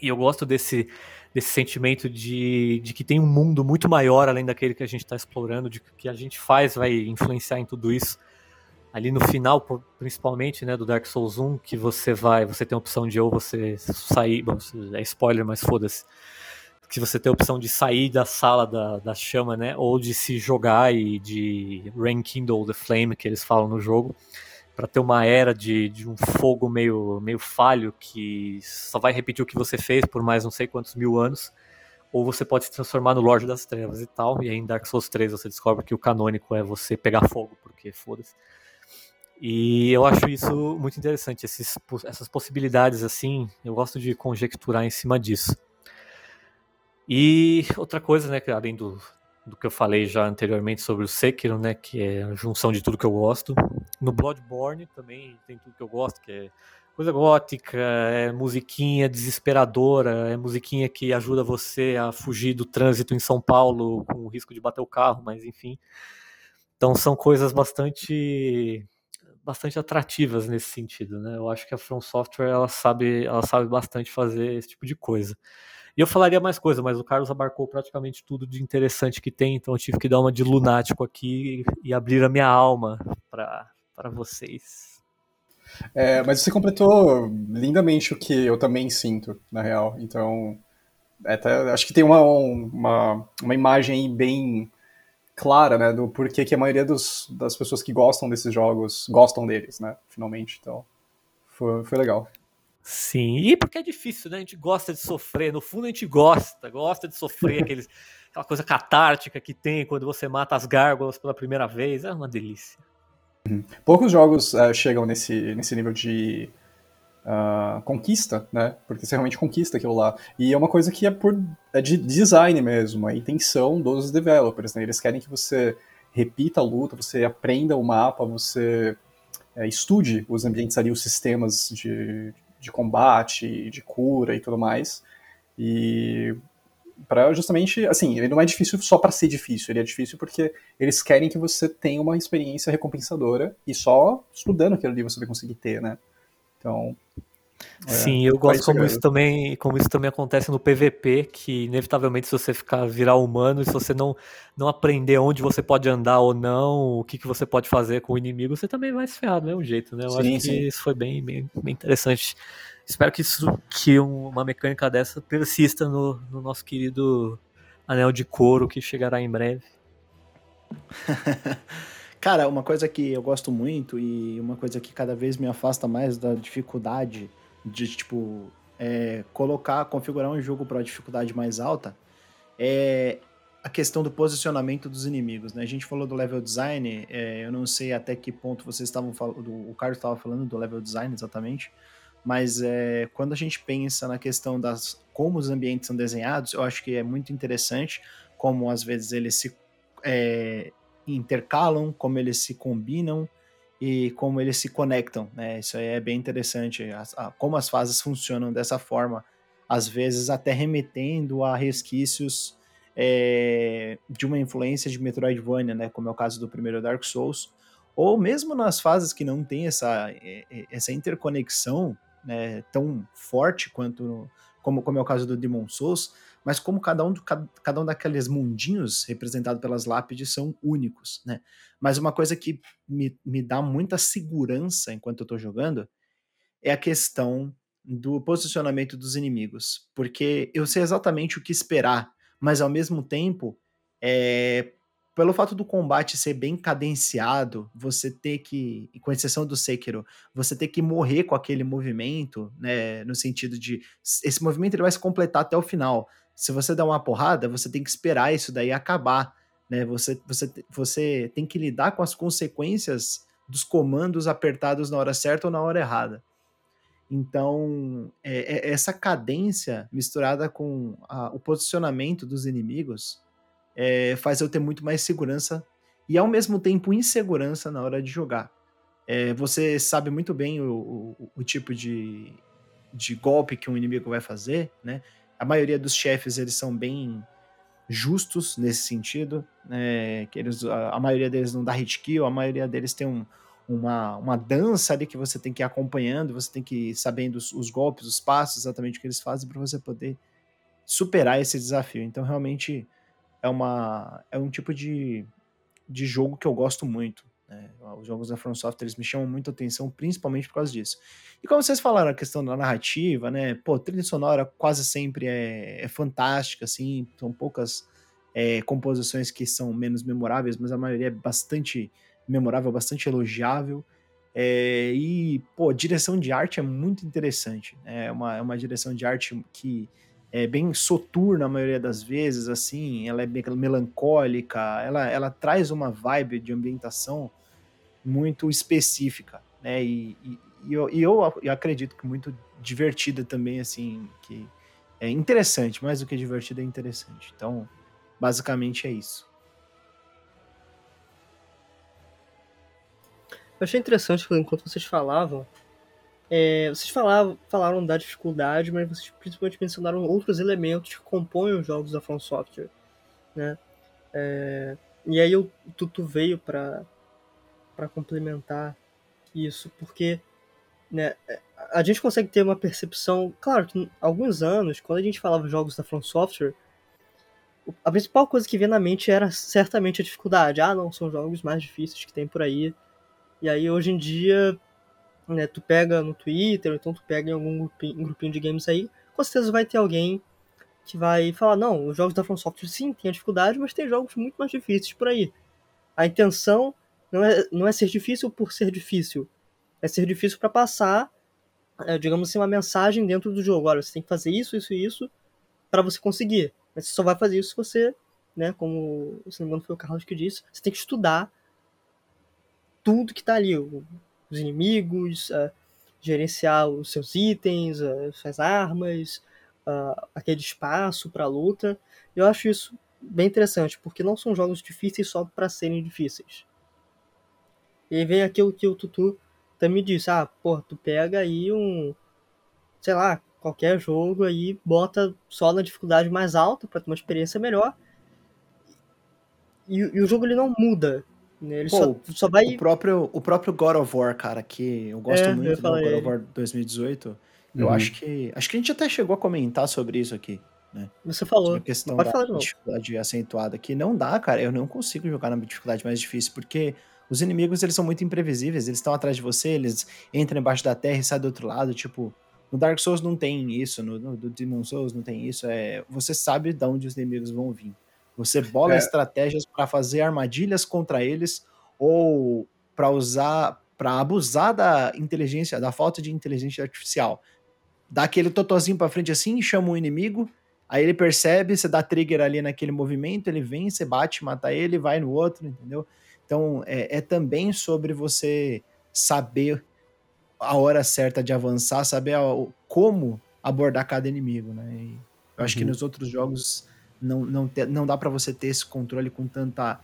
E eu gosto desse, desse sentimento de, de que tem um mundo muito maior além daquele que a gente está explorando, de que a gente faz vai influenciar em tudo isso ali no final, principalmente, né, do Dark Souls 1, que você vai, você tem a opção de ou você sair, bom, é spoiler, mas foda-se, que você tem a opção de sair da sala da, da chama, né, ou de se jogar e de Kindle the Flame, que eles falam no jogo, para ter uma era de, de um fogo meio, meio falho que só vai repetir o que você fez por mais não sei quantos mil anos, ou você pode se transformar no Lorde das Trevas e tal, e aí em Dark Souls 3 você descobre que o canônico é você pegar fogo, porque foda-se. E eu acho isso muito interessante, esses, essas possibilidades assim, eu gosto de conjecturar em cima disso. E outra coisa, né, além do, do que eu falei já anteriormente sobre o Sekiro, né, que é a junção de tudo que eu gosto. No Bloodborne também tem tudo que eu gosto, que é coisa gótica, é musiquinha desesperadora, é musiquinha que ajuda você a fugir do trânsito em São Paulo com o risco de bater o carro, mas enfim. Então são coisas bastante bastante atrativas nesse sentido, né? Eu acho que a From Software ela sabe, ela sabe bastante fazer esse tipo de coisa. E eu falaria mais coisa, mas o Carlos abarcou praticamente tudo de interessante que tem, então eu tive que dar uma de lunático aqui e abrir a minha alma para vocês. É, mas você completou lindamente o que eu também sinto, na real. Então, é até, acho que tem uma, uma, uma imagem bem clara, né, do porquê que a maioria dos, das pessoas que gostam desses jogos gostam deles, né, finalmente. Então, foi, foi legal. Sim, e porque é difícil, né? A gente gosta de sofrer, no fundo a gente gosta, gosta de sofrer <laughs> aqueles, aquela coisa catártica que tem quando você mata as gárgulas pela primeira vez, é uma delícia. Uhum. Poucos jogos uh, chegam nesse, nesse nível de uh, conquista, né? Porque você realmente conquista aquilo lá. E é uma coisa que é por é de design mesmo, a intenção dos developers, né? Eles querem que você repita a luta, você aprenda o mapa, você é, estude os ambientes ali, os sistemas de, de combate, de cura e tudo mais. E para justamente, assim, ele não é difícil só para ser difícil, ele é difícil porque eles querem que você tenha uma experiência recompensadora e só estudando aquilo ali você vai conseguir ter, né? Então, Sim, eu gosto como isso, também, como isso também acontece no PVP, que inevitavelmente se você ficar virar humano, se você não, não aprender onde você pode andar ou não, o que, que você pode fazer com o inimigo, você também vai se ferrar do mesmo jeito, né? Eu sim, acho que sim. isso foi bem, bem, bem, interessante. Espero que, isso, que uma mecânica dessa persista no, no nosso querido anel de couro que chegará em breve. <laughs> Cara, uma coisa que eu gosto muito e uma coisa que cada vez me afasta mais da dificuldade de, tipo, é, colocar, configurar um jogo para dificuldade mais alta é a questão do posicionamento dos inimigos, né? A gente falou do level design, é, eu não sei até que ponto vocês estavam falando, o Carlos estava falando do level design exatamente, mas é, quando a gente pensa na questão das como os ambientes são desenhados, eu acho que é muito interessante como às vezes eles se é, intercalam, como eles se combinam e como eles se conectam, né? Isso aí é bem interessante, as, a, como as fases funcionam dessa forma, às vezes até remetendo a resquícios é, de uma influência de Metroidvania, né? Como é o caso do primeiro Dark Souls, ou mesmo nas fases que não tem essa, é, é, essa interconexão né, tão forte quanto como, como é o caso do Demon Souls, mas como cada um, cada, cada um daqueles mundinhos representados pelas lápides são únicos, né? Mas uma coisa que me, me dá muita segurança enquanto eu tô jogando é a questão do posicionamento dos inimigos, porque eu sei exatamente o que esperar, mas ao mesmo tempo, é, pelo fato do combate ser bem cadenciado, você ter que, com exceção do Sekiro, você ter que morrer com aquele movimento, né, no sentido de esse movimento ele vai se completar até o final. Se você dá uma porrada, você tem que esperar isso daí acabar, né? Você você você tem que lidar com as consequências dos comandos apertados na hora certa ou na hora errada. Então, é, é essa cadência misturada com a, o posicionamento dos inimigos é, faz eu ter muito mais segurança e ao mesmo tempo insegurança na hora de jogar. É, você sabe muito bem o, o, o, tipo de, de golpe que um inimigo vai fazer, né? A maioria dos chefes eles são bem justos nesse sentido, né? Que eles, a, a maioria deles não dá hit kill, a maioria deles tem um, uma, uma dança ali que você tem que ir acompanhando, você tem que ir sabendo os, os golpes, os passos, exatamente o que eles fazem para você poder superar esse desafio. Então, realmente, é, uma, é um tipo de, de jogo que eu gosto muito. Né? Os jogos da From Software eles me chamam muito atenção, principalmente por causa disso. E como vocês falaram, a questão da narrativa, né? Pô, trilha sonora quase sempre é, é fantástica, assim, são poucas é, composições que são menos memoráveis, mas a maioria é bastante memorável, bastante elogiável. É, e, pô, direção de arte é muito interessante. Né? É uma, é uma direção de arte que é bem soturna a maioria das vezes, assim, ela é bem melancólica, ela, ela traz uma vibe de ambientação muito específica, né? E, e, e eu, e eu, acredito que muito divertida também, assim, que é interessante, mais do que divertida é interessante. Então, basicamente é isso. Eu achei interessante enquanto vocês falavam, é, vocês falavam, falaram da dificuldade, mas vocês principalmente mencionaram outros elementos que compõem os jogos da From Software, né? É, e aí o Tutu veio para para complementar isso, porque né, a gente consegue ter uma percepção, claro, que alguns anos, quando a gente falava jogos da From Software, a principal coisa que vinha na mente era certamente a dificuldade. Ah, não, são jogos mais difíceis que tem por aí. E aí hoje em dia né, tu pega no Twitter, então tu pega em algum grupinho, grupinho de games aí, com certeza vai ter alguém que vai falar, não, os jogos da From Software sim, tem a dificuldade, mas tem jogos muito mais difíceis por aí. A intenção não é, não é ser difícil por ser difícil, é ser difícil para passar, é, digamos assim, uma mensagem dentro do jogo. Olha, você tem que fazer isso, isso e isso para você conseguir. Mas você só vai fazer isso se você, né, como se não me engano foi o Carlos que disse, você tem que estudar tudo que tá ali, os inimigos, uh, gerenciar os seus itens, uh, suas armas, uh, aquele espaço para luta. Eu acho isso bem interessante, porque não são jogos difíceis só para serem difíceis. E aí vem aquilo que o Tutu também disse, ah, pô, tu pega aí um, sei lá, qualquer jogo aí, bota só na dificuldade mais alta para ter uma experiência melhor. E, e, o jogo ele não muda né? Ele Pô, só, só vai. O próprio, o próprio God of War, cara, que eu gosto é, muito eu do God of War 2018. Eu uhum. acho que. Acho que a gente até chegou a comentar sobre isso aqui. Né? Você falou. Sobre a questão da falar, dificuldade acentuada. Que não dá, cara. Eu não consigo jogar na dificuldade mais difícil, porque os inimigos eles são muito imprevisíveis. Eles estão atrás de você, eles entram embaixo da terra e saem do outro lado. Tipo, no Dark Souls não tem isso, no, no, Demon Souls não tem isso. É, você sabe de onde os inimigos vão vir. Você bola é. estratégias para fazer armadilhas contra eles ou para usar, para abusar da inteligência, da falta de inteligência artificial dá aquele totozinho pra frente assim, chama o inimigo, aí ele percebe, você dá trigger ali naquele movimento, ele vem, você bate, mata ele, vai no outro, entendeu? Então é, é também sobre você saber a hora certa de avançar, saber a, como abordar cada inimigo, né? E eu acho uhum. que nos outros jogos não, não, te, não dá para você ter esse controle com tanta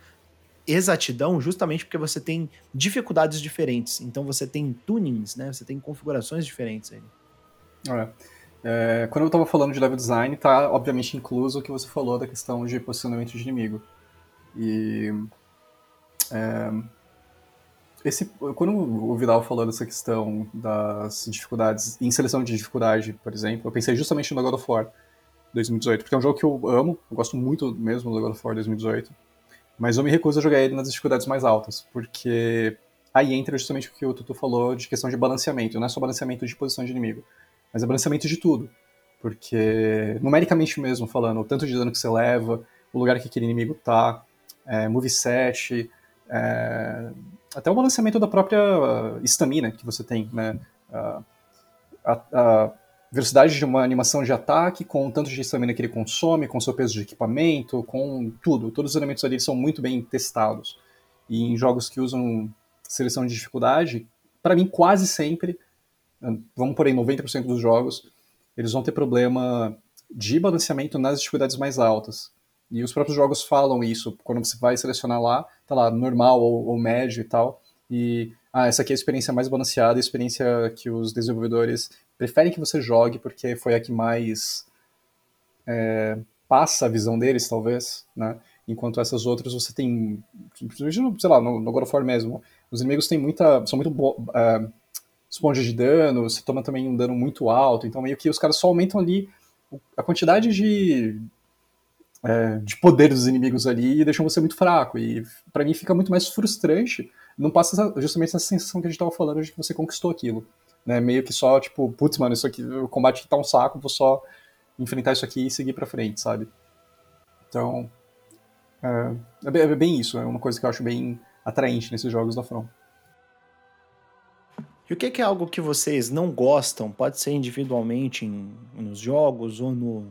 exatidão, justamente porque você tem dificuldades diferentes. Então você tem tunings, né? Você tem configurações diferentes aí. É. É, quando eu estava falando de level design, tá obviamente incluso o que você falou da questão de posicionamento de inimigo. E é, esse, quando o Vidal falou dessa questão das dificuldades, em seleção de dificuldade, por exemplo, eu pensei justamente no God of War 2018, porque é um jogo que eu amo, eu gosto muito mesmo do God of War 2018, mas eu me recuso a jogar ele nas dificuldades mais altas, porque aí entra justamente o que o Tutu falou de questão de balanceamento, não é só balanceamento de posição de inimigo, mas é balanceamento de tudo. Porque, numericamente mesmo falando, o tanto de dano que você leva, o lugar que aquele inimigo tá, é, moveset, é, até o balanceamento da própria estamina que você tem, né? A, a, a, velocidade de uma animação de ataque com o tanto de estamina que ele consome, com seu peso de equipamento, com tudo. Todos os elementos ali são muito bem testados. E em jogos que usam seleção de dificuldade, para mim quase sempre vamos por aí 90% dos jogos, eles vão ter problema de balanceamento nas dificuldades mais altas. E os próprios jogos falam isso, quando você vai selecionar lá, tá lá, normal ou, ou médio e tal, e ah, essa aqui é a experiência mais balanceada, a experiência que os desenvolvedores preferem que você jogue, porque foi a que mais é, passa a visão deles, talvez, né? Enquanto essas outras você tem, sei lá, no, no God of War mesmo, os inimigos têm muita, são muito uh, esponja de dano, você toma também um dano muito alto, então meio que os caras só aumentam ali a quantidade de, é, de poder dos inimigos ali e deixam você muito fraco. E para mim fica muito mais frustrante. Não passa justamente essa sensação que a gente tava falando de que você conquistou aquilo. Né? Meio que só, tipo, putz, mano, isso aqui, o combate tá um saco, vou só enfrentar isso aqui e seguir pra frente, sabe? Então, é, é bem isso, é uma coisa que eu acho bem atraente nesses jogos da From. E o que, é algo que vocês não gostam? Pode ser individualmente em, nos jogos ou no,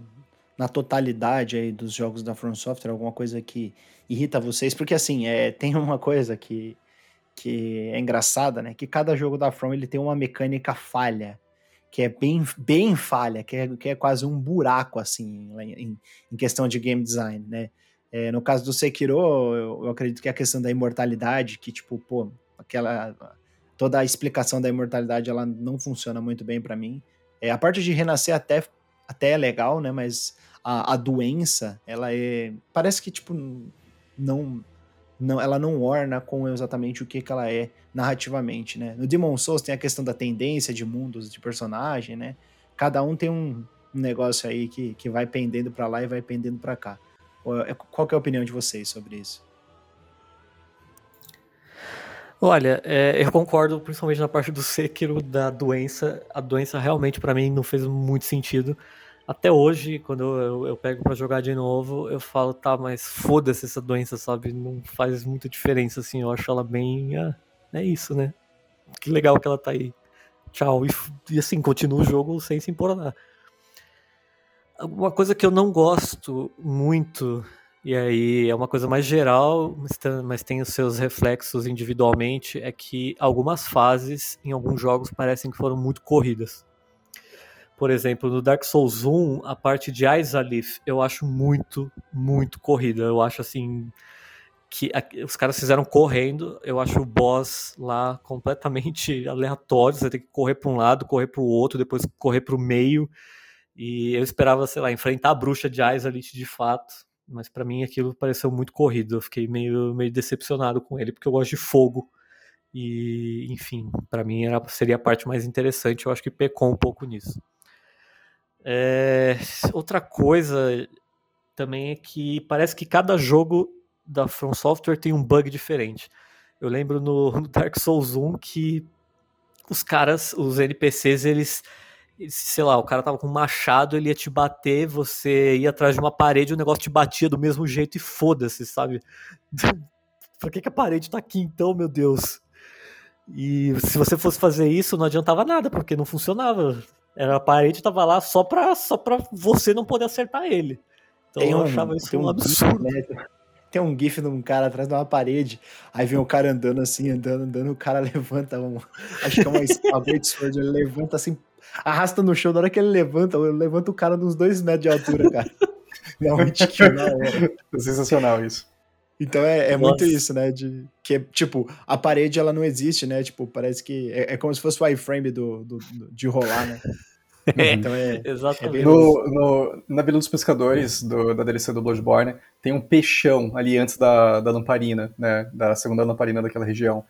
na totalidade aí dos jogos da From Software, alguma coisa que irrita vocês? Porque assim, é, tem uma coisa que, que é engraçada, né? Que cada jogo da From ele tem uma mecânica falha, que é bem, bem falha, que é, que é quase um buraco assim em, em questão de game design, né? É, no caso do Sekiro, eu, eu acredito que a questão da imortalidade, que tipo, pô, aquela toda a explicação da imortalidade ela não funciona muito bem para mim. É, a parte de renascer até, até é legal, né? Mas a, a doença, ela é. Parece que, tipo, não. Não, ela não orna com exatamente o que, que ela é narrativamente, né? No Demon Souls tem a questão da tendência de mundos, de personagem, né? Cada um tem um, um negócio aí que, que vai pendendo para lá e vai pendendo para cá. Qual que é a opinião de vocês sobre isso? Olha, é, eu concordo principalmente na parte do Sekiro da doença. A doença realmente para mim não fez muito sentido. Até hoje, quando eu, eu pego para jogar de novo, eu falo, tá, mas foda-se essa doença, sabe? Não faz muita diferença, assim. Eu acho ela bem. Ah, é isso, né? Que legal que ela tá aí. Tchau. E, e assim, continua o jogo sem se importar. Uma coisa que eu não gosto muito e aí é uma coisa mais geral, mas tem os seus reflexos individualmente, é que algumas fases em alguns jogos parecem que foram muito corridas. Por exemplo, no Dark Souls 1, a parte de Izalith eu acho muito, muito corrida. Eu acho assim que os caras fizeram correndo. Eu acho o boss lá completamente <laughs> aleatório. Você tem que correr para um lado, correr para o outro, depois correr para o meio. E eu esperava, sei lá, enfrentar a bruxa de Izalith de fato mas para mim aquilo pareceu muito corrido. Eu fiquei meio, meio decepcionado com ele, porque eu gosto de fogo. E, enfim, para mim era, seria a parte mais interessante. Eu acho que pecou um pouco nisso. É, outra coisa também é que parece que cada jogo da From Software tem um bug diferente. Eu lembro no, no <laughs> Dark Souls 1 que os caras, os NPCs, eles sei lá, o cara tava com um machado, ele ia te bater, você ia atrás de uma parede, o negócio te batia do mesmo jeito e foda-se, sabe? <laughs> Por que, que a parede tá aqui então, meu Deus? E se você fosse fazer isso, não adiantava nada, porque não funcionava. Era a parede tava lá só pra, só pra você não poder acertar ele. Então tem eu achava isso um, um absurdo. Né? Tem um gif de um cara atrás de uma parede, aí vem o cara andando assim, andando, andando, o cara <laughs> levanta um. Acho que é uma espada de sword, ele levanta assim, arrasta no chão, na hora que ele levanta, ele levanta o cara uns dois metros de altura, cara. Realmente que na hora. É sensacional isso. Então é, é muito isso, né? De, que é, tipo, a parede ela não existe, né? Tipo, parece que é, é como se fosse o iframe do, do, do, de rolar, né? <laughs> É, então é, exatamente. No, no, na Vila dos Pescadores, do, da DLC do Bloodborne, tem um peixão ali antes da, da lamparina, né? Da segunda lamparina daquela região.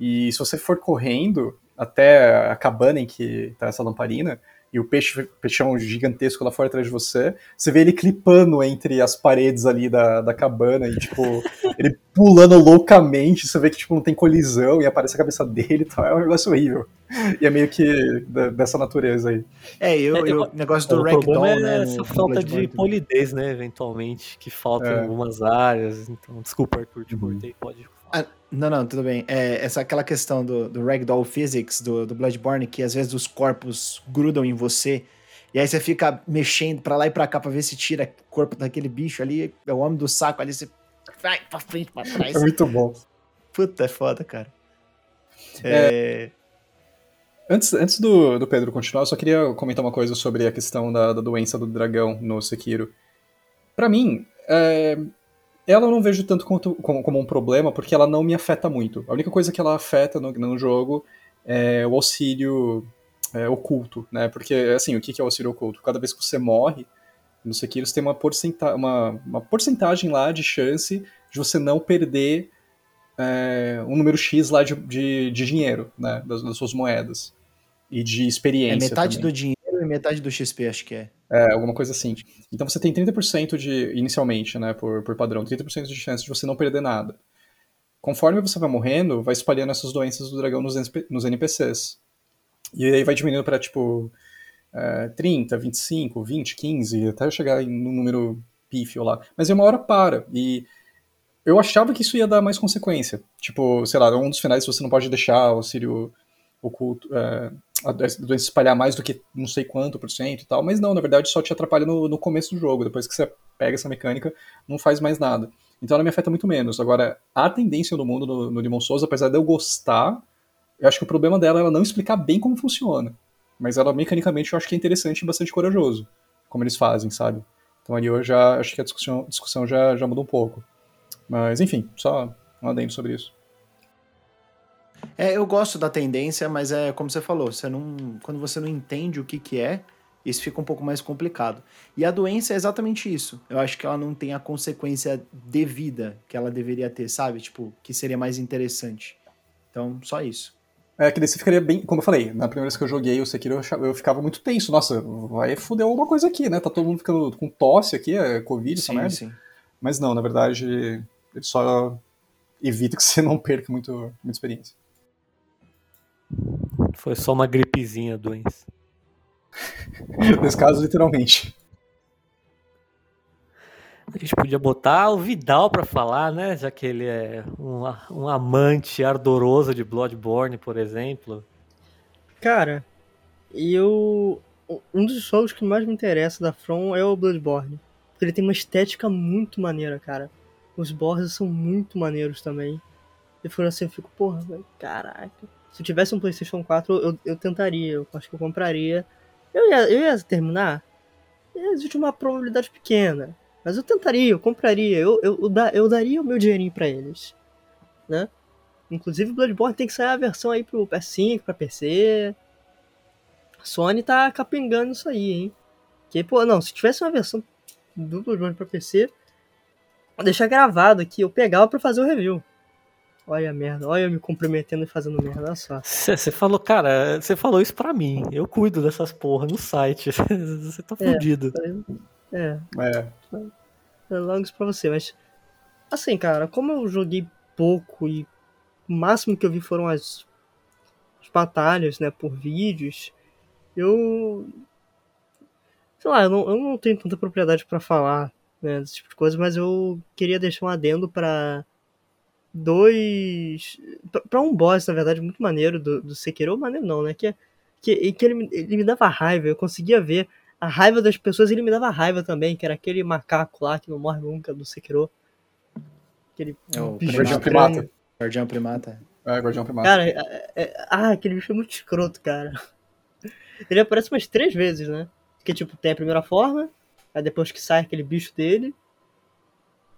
E se você for correndo até a cabana em que tá essa lamparina, e o peixe, peixão gigantesco lá fora atrás de você, você vê ele clipando entre as paredes ali da, da cabana e, tipo, <laughs> ele pulando loucamente, você vê que, tipo, não tem colisão e aparece a cabeça dele e tal, é um negócio horrível. E é meio que dessa natureza aí. É, eu, é, eu, o negócio do Ragdoll, é né? Essa falta de polidez, né, eventualmente, que falta é. em algumas áreas, então, desculpa, Arthur, te uhum. cortei, pode ah, não, não, tudo bem. É, essa aquela questão do, do Ragdoll Physics, do, do Bloodborne, que às vezes os corpos grudam em você, e aí você fica mexendo pra lá e pra cá pra ver se tira o corpo daquele bicho ali, é o homem do saco ali, você vai pra frente, pra trás. É muito bom. Puta, é foda, cara. É... é... Antes, antes do, do Pedro continuar, eu só queria comentar uma coisa sobre a questão da, da doença do dragão no Sekiro. Para mim, é, ela eu não vejo tanto como, como, como, um problema, porque ela não me afeta muito. A única coisa que ela afeta no, no jogo é o auxílio é, oculto, né? Porque, assim, o que é o auxílio oculto? Cada vez que você morre, no Sekiro você tem uma, porcenta uma, uma porcentagem lá de chance de você não perder é, um número X lá de, de, de dinheiro, né? Das, das, suas moedas. E de experiência. É metade também. do dinheiro e metade do XP, acho que é. É, alguma coisa assim. Então você tem 30% de, inicialmente, né, por, por padrão, 30% de chance de você não perder nada. Conforme você vai morrendo, vai espalhando essas doenças do dragão nos, nos NPCs. E aí vai diminuindo para tipo, é, 30, 25, 20, 15, até chegar em um número pífio lá. Mas em uma hora para. E eu achava que isso ia dar mais consequência. Tipo, sei lá, um dos finais você não pode deixar o Sírio oculto, é, a doença espalhar mais do que não sei quanto por cento e tal, mas não, na verdade só te atrapalha no, no começo do jogo, depois que você pega essa mecânica, não faz mais nada. Então ela me afeta muito menos. Agora, a tendência do mundo no, no Demon Souls, apesar de eu gostar, eu acho que o problema dela é ela não explicar bem como funciona. Mas ela, mecanicamente, eu acho que é interessante e bastante corajoso, como eles fazem, sabe? Então ali eu já acho que a discussão, discussão já, já mudou um pouco. Mas, enfim, só um adendo sobre isso. É, eu gosto da tendência, mas é como você falou, você não, quando você não entende o que, que é, isso fica um pouco mais complicado. E a doença é exatamente isso. Eu acho que ela não tem a consequência devida que ela deveria ter, sabe? Tipo, que seria mais interessante. Então, só isso. É, que daí você ficaria bem. Como eu falei, na primeira vez que eu joguei o Sekiro, eu ficava muito tenso. Nossa, vai foder alguma coisa aqui, né? Tá todo mundo ficando com tosse aqui, é Covid, sim, essa merda. Sim. Mas não, na verdade, ele só evita que <laughs> você não perca muito, muita experiência. Foi só uma gripezinha doença. <laughs> Nesse caso, literalmente. A gente podia botar o Vidal para falar, né? Já que ele é um, um amante ardoroso de Bloodborne, por exemplo. Cara, eu. Um dos jogos que mais me interessa da From é o Bloodborne. Ele tem uma estética muito maneira, cara. Os bosses são muito maneiros também. E por assim eu fico, porra, caraca. Se eu tivesse um PlayStation 4, eu, eu tentaria, eu acho que eu compraria. Eu ia, eu ia terminar? Existe uma probabilidade pequena. Mas eu tentaria, eu compraria, eu, eu, eu, da, eu daria o meu dinheirinho para eles. Né? Inclusive, Bloodborne tem que sair a versão aí pro PS5, pra PC. A Sony tá capengando isso aí, hein? Que, pô, não, se tivesse uma versão do Bloodborne pra PC, deixar gravado aqui, eu pegava pra fazer o review. Olha a merda, olha eu me comprometendo e fazendo merda, olha só. Você falou, cara, você falou isso pra mim. Eu cuido dessas porra no site. <laughs> Você tá É. fudido. É, É, é logo isso pra você, mas. Assim, cara, como eu joguei pouco e o máximo que eu vi foram as, as batalhas, né, por vídeos, eu. Sei lá, eu não, eu não tenho tanta propriedade pra falar, né, desse tipo de coisa, mas eu queria deixar um adendo pra dois. pra- pra um boss, na verdade, muito maneiro do, do Sekiro. Maneiro não, né? Que, que, que ele, me- ele me dava raiva, eu conseguia ver a raiva das pessoas, ele me dava raiva também, que era aquele macaco lá que não morre nunca do Sekiro. Aquele É o Guardião. Primata. Guardião Primata. é, Guardião Primata. Cara, é- é- ah, aquele bicho é muito escroto, cara. <laughs> Ele aparece umas três vezes, né? Porque, tipo, tem a primeira forma, aí depois que sai aquele bicho dele,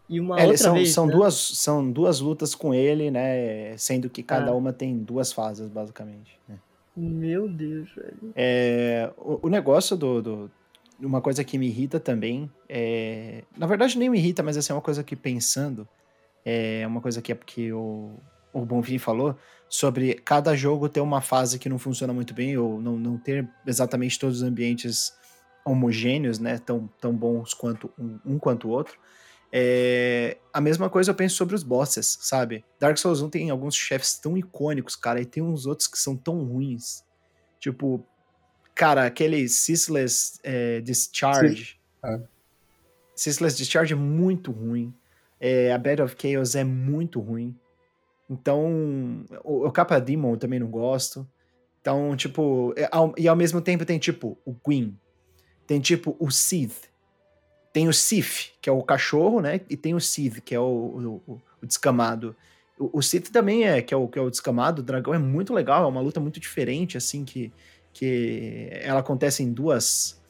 e uma É, outra são, vez, são, né? duas, são duas lutas com ele, né? Sendo que cada Ah. uma tem duas fases, basicamente. né? Meu Deus, velho. É, o, o negócio do, do- Uma coisa que me irrita também. É, na verdade, nem me irrita, mas assim, é uma coisa que pensando. É uma coisa que é porque o, o Bonfim falou sobre cada jogo ter uma fase que não funciona muito bem, ou não, não ter exatamente todos os ambientes homogêneos, né? Tão, tão bons quanto um, um quanto o outro. É, a mesma coisa eu penso sobre os bosses, sabe? Dark Souls 1 tem alguns chefes tão icônicos, cara, e tem uns outros que são tão ruins. Tipo, cara, aquele Ceaseless é, Discharge. Ceaseless Discharge é muito ruim. É, a Bed of Chaos é muito ruim. Então, o, o Kappa Demon eu também não gosto. Então, tipo, é, ao- e ao mesmo tempo tem tipo o Gwyn. Tem tipo o Sith. Tem o Sith, que é o cachorro, né? E tem o Sith, que é o, o, o- o descamado. O, o Sith também é, que é o, que é o descamado. O dragão é muito legal, é uma luta muito diferente, assim, que, que ela acontece em duas,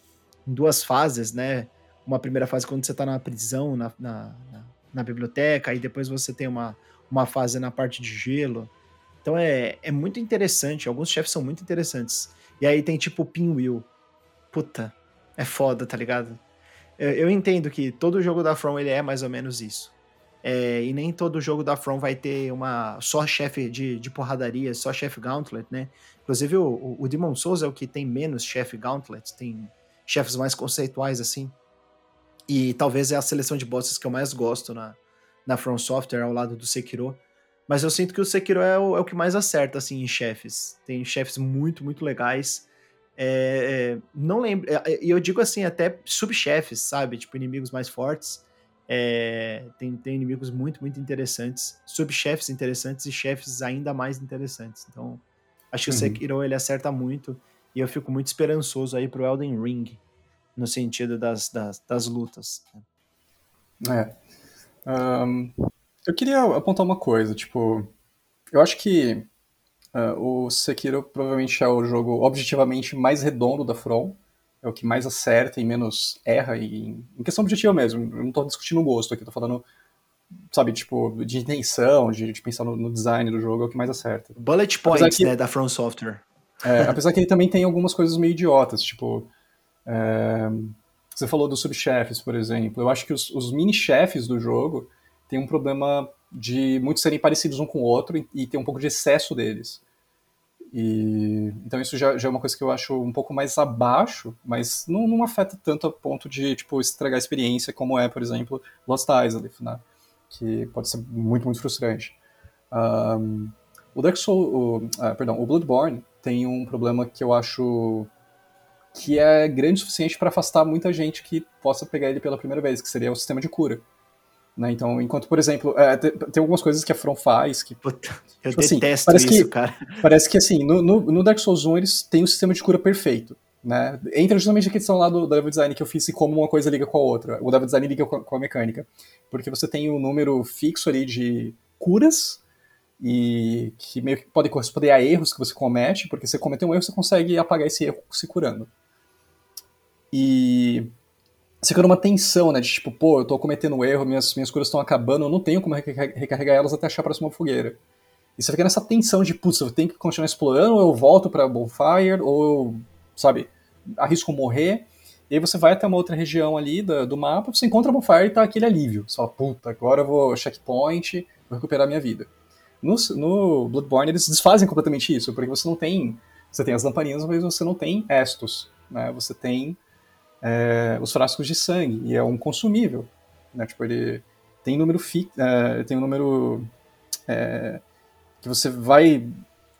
em duas fases, né? Uma primeira fase quando você tá na prisão, na, na, na, na biblioteca, e depois você tem uma, uma fase na parte de gelo. Então é, é muito interessante, alguns chefes são muito interessantes. E aí tem tipo o Pinwheel. Puta, é foda, tá ligado? Eu, eu entendo que todo jogo da From ele é mais ou menos isso. É, e nem todo jogo da From vai ter uma só chefe de, de porradaria, só chefe Gauntlet, né? Inclusive o, o, Demon Souls é o que tem menos chefe Gauntlet, tem chefes mais conceituais assim. E talvez é a seleção de bosses que eu mais gosto na, na From Software ao lado do Sekiro. Mas eu sinto que o Sekiro é o, é o que mais acerta, assim, em chefes. Tem chefes muito, muito legais. É, é, não lembro. E eu digo assim, até subchefes, sabe? Tipo, inimigos mais fortes. É, tem, tem inimigos muito, muito interessantes. Subchefes interessantes e chefes ainda mais interessantes. Então, acho que o Uhum. Sekiro ele acerta muito. E eu fico muito esperançoso aí pro Elden Ring. No sentido das, das, das lutas. É. Ahn, eu queria apontar uma coisa, tipo, eu acho que ah, o Sekiro provavelmente é o jogo objetivamente mais redondo da From, é o que mais acerta e menos erra, e, em questão objetiva mesmo, eu não tô discutindo o gosto aqui, tô falando, sabe, tipo, de intenção, de, de pensar no, no design do jogo, é o que mais acerta. Bullet points, que- né, da From Software. É, apesar que ele também tem algumas coisas meio idiotas, tipo. é, você falou dos subchefes, por exemplo. Eu acho que os, os mini-chefes do jogo têm um problema de muitos serem parecidos um com o outro e, e ter um pouco de excesso deles. E, então isso já, já é uma coisa que eu acho um pouco mais abaixo, mas não, não afeta tanto a ponto de tipo, estragar a experiência, como é, por exemplo, Lost Island, né? que pode ser muito, muito frustrante. Ahn, o Dark Souls, o, ah, perdão, o Bloodborne tem um problema que eu acho que é grande o suficiente para afastar muita gente que possa pegar ele pela primeira vez, que seria o sistema de cura. Né? Então, enquanto, por exemplo, é, tem, algumas coisas que a From faz que Puta, eu Tipo assim, detesto parece isso, que- cara. Parece que assim, no, no, no Dark Souls 1 eles têm um sistema de cura perfeito. Né? Entra justamente a questão lá do, do level design que eu fiz e como uma coisa liga com a outra. O level design liga com a, com a mecânica. Porque você tem um número fixo ali de curas e que meio que pode corresponder a erros que você comete, porque você cometeu um erro, você consegue apagar esse erro se curando. E você fica numa tensão, né? De tipo, pô, eu tô cometendo erro, minhas, minhas curas estão acabando, eu não tenho como recar- recarregar elas até achar a próxima fogueira. E você fica nessa tensão de, putz, eu tenho que continuar explorando, ou eu volto pra Bonfire, ou eu, sabe, arrisco morrer. E aí você vai até uma outra região ali do, do mapa, você encontra a Bonfire e tá aquele alívio. Você fala, puta, agora eu vou checkpoint, vou recuperar minha vida. No, no Bloodborne eles desfazem completamente isso, porque você não tem. Você tem as lamparinas, mas você não tem estos. Né? Você tem é, os frascos de sangue, e é um consumível. Né? Tipo, ele tem número fi, é, tem um número é, que você vai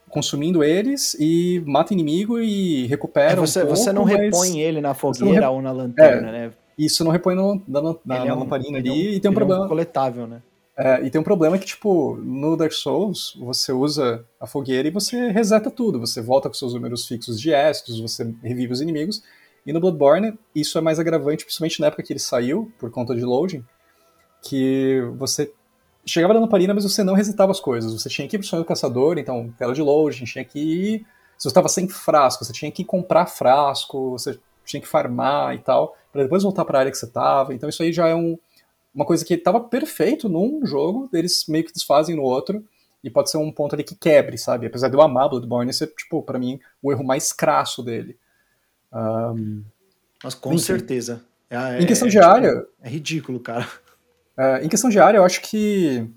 consumindo eles e mata inimigo e recupera. É, você, um pouco, você não repõe ele na fogueira ou na lanterna, né? Isso não repõe no, na, na, na é um, lamparina ali um, e tem um problema. É um coletável, né? É, e tem um problema que, tipo, no Dark Souls, você usa a fogueira e você reseta tudo. Você volta com seus números fixos de estos, você revive os inimigos. E no Bloodborne, isso é mais agravante, principalmente na época que ele saiu, por conta de loading, que você chegava na lamparina, mas você não resetava as coisas. Você tinha que ir pro sonho do caçador, então, tela de loading, tinha que ir... Se você estava sem frasco, você tinha que comprar frasco, você tinha que farmar e tal, para depois voltar para a área que você estava. Então isso aí já é um, uma coisa que estava perfeito num jogo, eles meio que desfazem no outro, e pode ser um ponto ali que quebre, sabe? Apesar de eu amar Bloodborne, esse é, tipo, para mim, o erro mais crasso dele. Um, Mas com enfim. certeza. É, em questão é, de área... É ridículo, cara. É, em questão de área, eu acho que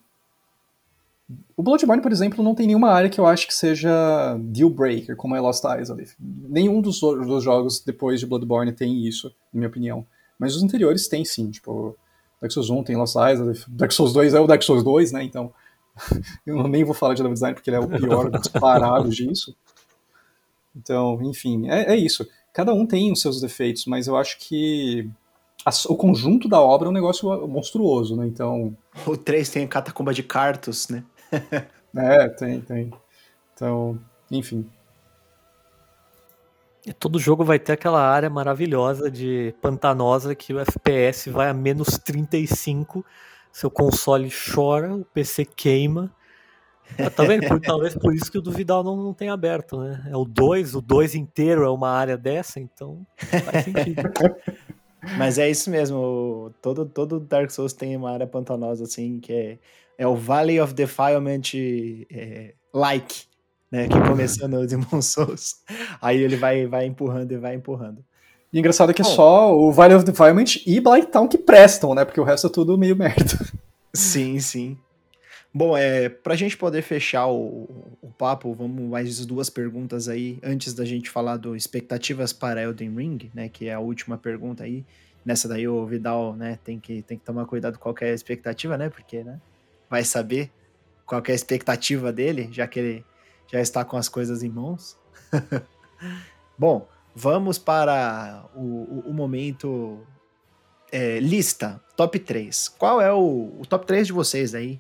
o Bloodborne, por exemplo, não tem nenhuma área que eu acho que seja deal breaker, como é Lost Isles. Nenhum dos, dos jogos depois de Bloodborne tem isso, na minha opinião. Mas os anteriores tem sim, tipo, Dark Souls 1 tem Lost Isles, Dark Souls 2 é o Dark Souls 2, né? Então, <laughs> eu nem vou falar de level design porque ele é o pior <laughs> disparado disso. Então, enfim, é, é, isso. Cada um tem os seus defeitos, mas eu acho que a, o conjunto da obra é um negócio monstruoso, né? Então. O 3 tem a catacumba de Cartus, né? <laughs> é, tem, tem. Então, enfim. Todo jogo vai ter aquela área maravilhosa de pantanosa que o FPS vai a menos 35, seu console chora, o PC queima. Ah, tá vendo? Por, talvez por isso que o do Vidal não, não tenha aberto, né? É o 2, o 2 inteiro é uma área dessa, então faz sentido. <laughs> Mas é isso mesmo, todo, todo Dark Souls tem uma área pantanosa, assim, que é é o Valley of Defilement é, like, né? Que começou no Demon Souls. Aí ele vai, vai empurrando e vai empurrando. E engraçado é que é só o Valley of Defilement e Blighttown que prestam, né? Porque o resto é tudo meio merda. Sim, sim. Bom, é, pra gente poder fechar o, o papo, vamos mais duas perguntas aí, antes da gente falar do expectativas para Elden Ring, né, que é a última pergunta aí. Nessa daí o Vidal, né, tem que, tem que tomar cuidado com qualquer expectativa, né, porque, né, vai saber qual é a expectativa dele, já que ele já está com as coisas em mãos. <laughs> Bom, vamos para o, o, o momento é, lista, top 3. Qual é o, o top 3 de vocês aí?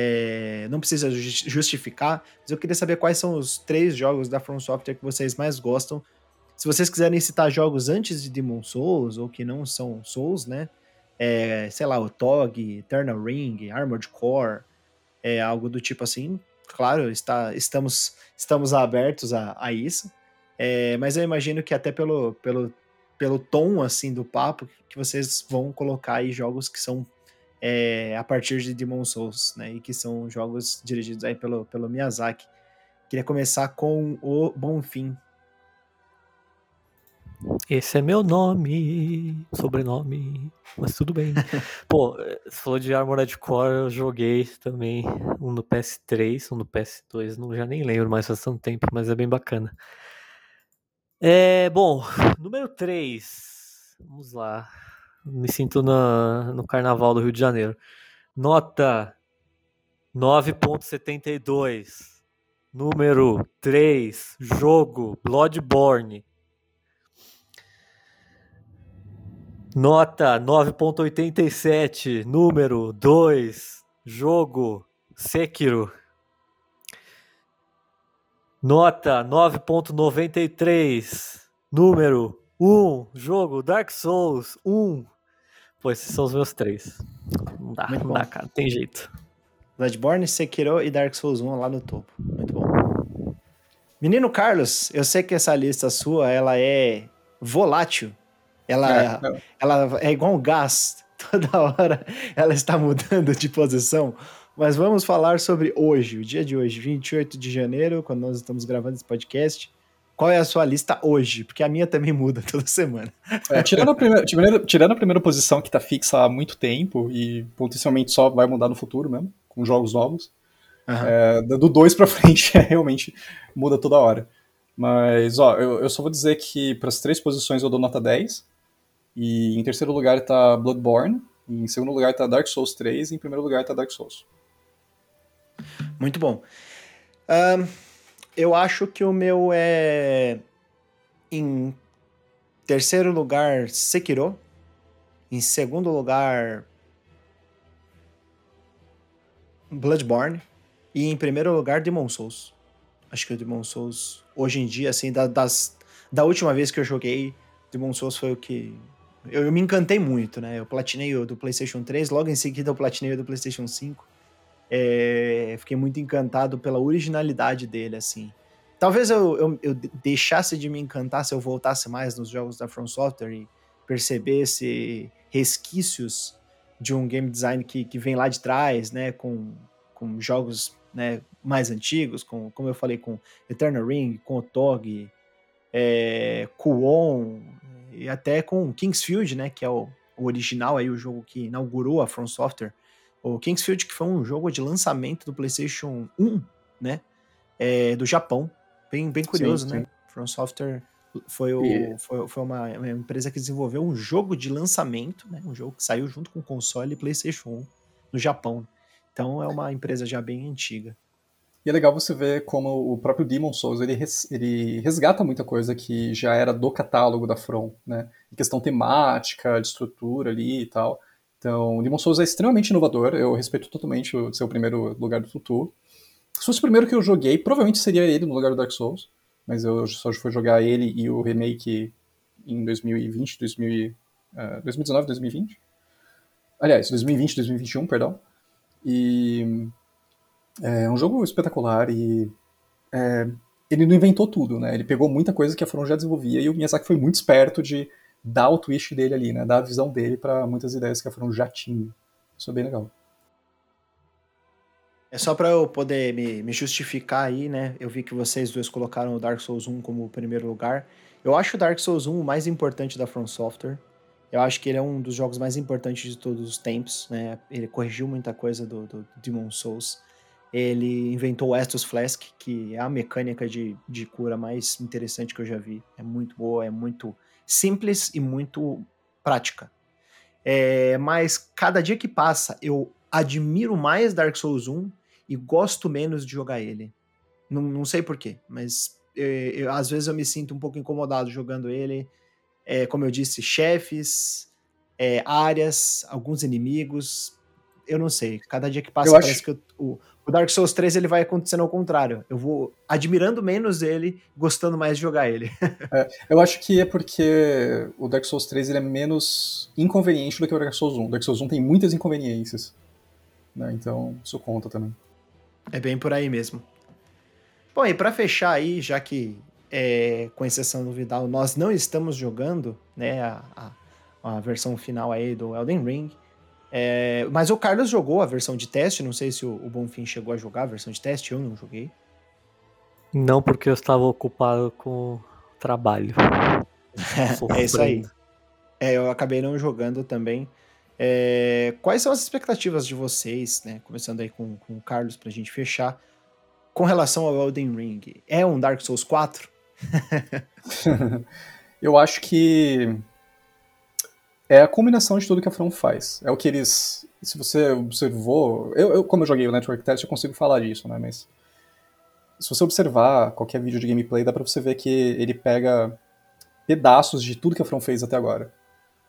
É, não precisa justificar, mas eu queria saber quais são os três jogos da From Software que vocês mais gostam. Se vocês quiserem citar jogos antes de Demon Souls ou que não são Souls, né? é, sei lá, o TOG, Eternal Ring, Armored Core, é, algo do tipo assim. Claro, está, estamos, estamos abertos a, a isso, é, mas eu imagino que até pelo, pelo, pelo tom assim do papo, que vocês vão colocar aí jogos que são é, a partir de Demon Souls, né, e que são jogos dirigidos aí pelo, pelo Miyazaki. Queria começar com o Bonfim, esse é meu nome, sobrenome, mas tudo bem. <laughs> Pô, você falou de Armored Core, eu joguei também um no PS3, um no PS2, não já nem lembro mais faz tanto tempo, mas é bem bacana. É, bom, número 3. Vamos lá. Me sinto na, no Carnaval do Rio de Janeiro. Nota 9.72. Número 3, jogo Bloodborne. Nota 9.87, número 2, jogo Sekiro. Nota 9.93, número 1, jogo Dark Souls 1. Pô, esses são os meus três. Não dá, Muito não bom. dá, cara, tem jeito. Bloodborne, Sekiro e Dark Souls 1 lá no topo. Muito bom. Menino Carlos, eu sei que essa lista sua, ela é volátil. Ela é, ela é igual um gás, <laughs> toda hora ela está mudando de posição. Mas vamos falar sobre hoje, o dia de hoje, 28 de janeiro, quando nós estamos gravando esse podcast. Qual é a sua lista hoje? Porque a minha também muda <laughs> toda semana. É, tirando, a primeira, tirando a primeira posição que está fixa há muito tempo e potencialmente só vai mudar no futuro mesmo, com jogos novos. Aham. É, do 2 <laughs> pra frente é, realmente muda toda hora. Mas, ó, eu, eu só vou dizer que para as três posições eu dou nota 10. E em terceiro lugar tá Bloodborne, em segundo lugar tá Dark Souls 3 e em primeiro lugar tá Dark Souls. Muito bom. Ahn, eu acho que o meu é. Em terceiro lugar, Sekiro. Em segundo lugar, Bloodborne. E em primeiro lugar, Demon Souls. Acho que o Demon Souls, hoje em dia, assim, da, das, da última vez que eu joguei, Demon Souls foi o que. Eu, eu me encantei muito, né? Eu platinei o do PlayStation 3, logo em seguida eu platinei o do PlayStation 5. É, fiquei muito encantado pela originalidade dele, assim. Talvez eu, eu, eu deixasse de me encantar se eu voltasse mais nos jogos da From Software e percebesse resquícios de um game design que, que vem lá de trás, né, com, com jogos né, mais antigos, com, como eu falei, com Eternal Ring, com Otog, é, Kuon, e até com Kingsfield, né, que é o, o original aí, o jogo que inaugurou a From Software. O Kingsfield, que foi um jogo de lançamento do PlayStation 1, né, é, do Japão. Bem, bem curioso, Sim, né? sim. From Software foi, o, E- foi, foi uma, uma empresa que desenvolveu um jogo de lançamento, né? Um jogo que saiu junto com o console e PlayStation 1 no Japão. Então é uma empresa já bem antiga. E é legal você ver como o próprio Demon Souls ele, res- ele resgata muita coisa que já era do catálogo da From, né? Em questão temática, de estrutura ali e tal. Então, Demon Souls é extremamente inovador. Eu respeito totalmente o seu primeiro lugar do futuro. Se fosse o primeiro que eu joguei, provavelmente seria ele no lugar do Dark Souls. Mas eu só fui jogar ele e o remake em 2020, 2000, e, eh, 2019, 2020. Aliás, 2020, 2021, perdão. E é um jogo espetacular e é, ele não inventou tudo, né? Ele pegou muita coisa que a From já desenvolvia e o Miyazaki foi muito esperto de dar o twist dele ali, né? Dar a visão dele para muitas ideias que já tinha. Isso é bem legal. É só pra eu poder me, me justificar aí, né? Eu vi que vocês dois colocaram o Dark Souls 1 como o primeiro lugar. Eu acho o Dark Souls 1 o mais importante da From Software. Eu acho que ele é um dos jogos mais importantes de todos os tempos, né? Ele corrigiu muita coisa do, do Demon Souls. Ele inventou o Estus Flask, que é a mecânica de, de cura mais interessante que eu já vi. É muito boa, é muito simples e muito prática. É, mas cada dia que passa, eu admiro mais Dark Souls 1 e gosto menos de jogar ele. Não, não sei porquê, mas eh, eu- às vezes eu me sinto um pouco incomodado jogando ele. É, como eu disse, chefes, é, áreas, alguns inimigos. Eu não sei. Cada dia que passa Eu parece acho- que eu- o, o Dark Souls 3 ele vai acontecendo ao contrário. Eu vou admirando menos ele, gostando mais de jogar ele. <laughs> Eu acho que é porque o Dark Souls 3 ele é menos inconveniente do que o Dark Souls 1. O Dark Souls 1 tem muitas inconveniências. Né? Então, isso conta também. É bem por aí mesmo. Bom, e pra fechar aí, já que, é, com exceção do Vidal, nós não estamos jogando né, a, a, a versão final aí do Elden Ring. É, mas o Carlos jogou a versão de teste, não sei se o, o Bonfim chegou a jogar a versão de teste, eu não joguei. Não porque eu estava ocupado com trabalho. <laughs> É isso aí. É, eu acabei não jogando também. É, quais são as expectativas de vocês, né? Começando aí com, com o Carlos pra gente fechar. Com relação ao Elden Ring, é um Dark Souls 4? <laughs> Eu acho que é a combinação de tudo que a From faz. É o que eles. Se você observou. Eu, eu, como eu joguei o Network Test, eu consigo falar disso, né? Mas. Se você observar qualquer vídeo de gameplay, dá pra você ver que ele pega pedaços de tudo que a From fez até agora.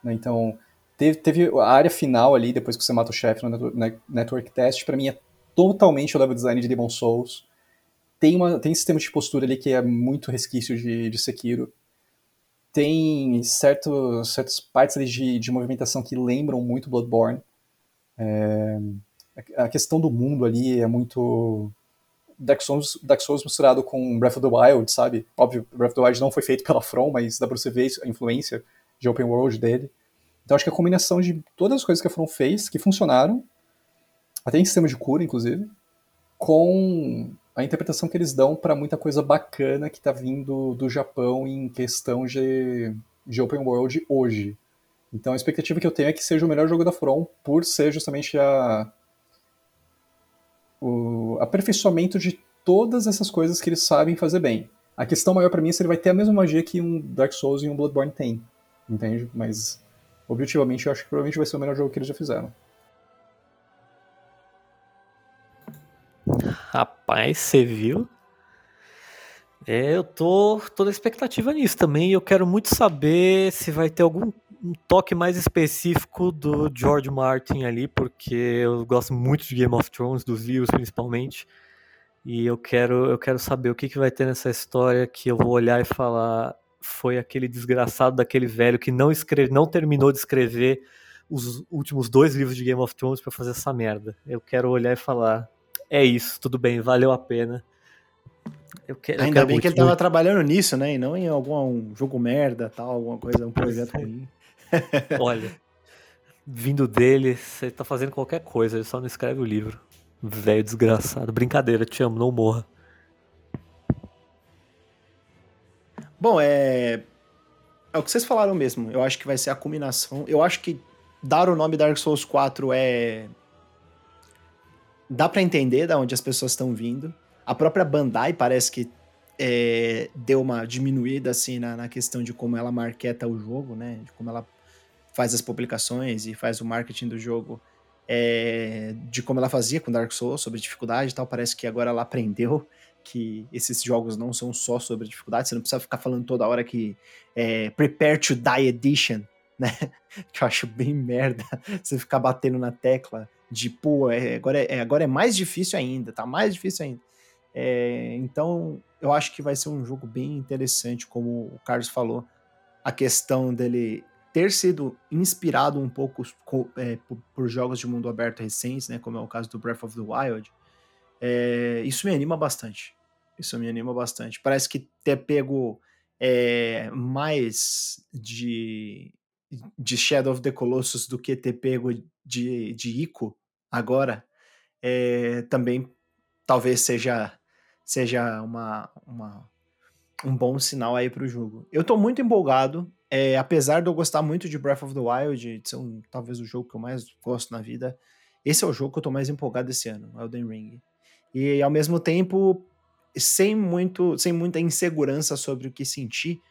né? Então, teve, teve a área final ali, depois que você mata o chefe no Network- ne- Network Test, pra mim é totalmente o level design de Demon Souls. Tem, uma, tem sistema de postura ali que é muito resquício de, de Sekiro tem certo, certas partes de, de movimentação que lembram muito Bloodborne. É, a questão do mundo ali é muito Dark Souls, Dark Souls misturado com Breath of the Wild, sabe? Óbvio, Breath of the Wild não foi feito pela From, mas dá pra você ver a influência de open world dele. Então acho que a combinação de todas as coisas que a From fez, que funcionaram, até em sistema de cura, inclusive, com a interpretação que eles dão para muita coisa bacana que tá vindo do Japão em questão de, de open world hoje. Então a expectativa que eu tenho é que seja o melhor jogo da From por ser justamente a o aperfeiçoamento de todas essas coisas que eles sabem fazer bem. A questão maior para mim é se ele vai ter a mesma magia que um Dark Souls e um Bloodborne tem, entende? Mas objetivamente eu acho que provavelmente vai ser o melhor jogo que eles já fizeram. Rapaz, você viu? É, eu tô, na expectativa nisso também. Eu quero muito saber se vai ter algum um toque mais específico do George Martin ali, porque eu gosto muito de Game of Thrones, dos livros principalmente. E eu quero, eu quero saber o que, que vai ter nessa história que eu vou olhar e falar foi aquele desgraçado daquele velho que não escreve, não terminou de escrever os últimos dois livros de Game of Thrones para fazer essa merda. Eu quero olhar e falar, é isso, tudo bem, valeu a pena. Eu quero, Ainda eu bem que ele estava trabalhando nisso, né? E não em algum um jogo merda, tal, alguma coisa, um projeto ruim. <laughs> Olha, vindo dele, você tá fazendo qualquer coisa, ele só não escreve o livro. Velho desgraçado. Brincadeira, te amo, não morra. Bom, é. É o que vocês falaram mesmo. Eu acho que vai ser a culminação. Eu acho que dar o nome Dark Souls 4 é. Dá para entender da onde as pessoas estão vindo. A própria Bandai parece que é, deu uma diminuída assim na, na, questão de como ela marketa o jogo, né? De como ela faz as publicações e faz o marketing do jogo é, de como ela fazia com Dark Souls, sobre dificuldade e tal. Parece que agora ela aprendeu que esses jogos não são só sobre dificuldade, você não precisa ficar falando toda hora que é, Prepare to Die Edition, né? <laughs> que eu acho bem merda <laughs> você ficar batendo na tecla de, pô, é, agora, é, agora é mais difícil ainda, tá mais difícil ainda. É, então, eu acho que vai ser um jogo bem interessante, como o Carlos falou, a questão dele ter sido inspirado um pouco é, por, por, jogos de mundo aberto recentes, né, como é o caso do Breath of the Wild, é, isso me anima bastante. Isso me anima bastante. Parece que ter pego é, mais de, de Shadow of the Colossus do que ter pego de, de Ico agora, é, também talvez seja, seja uma, uma, um bom sinal aí para o jogo. Eu estou muito empolgado, é, apesar de eu gostar muito de Breath of the Wild, de ser um, talvez o jogo que eu mais gosto na vida, esse é o jogo que eu estou mais empolgado esse ano, Elden Ring. E ao mesmo tempo, sem, muito, sem muita insegurança sobre o que sentir,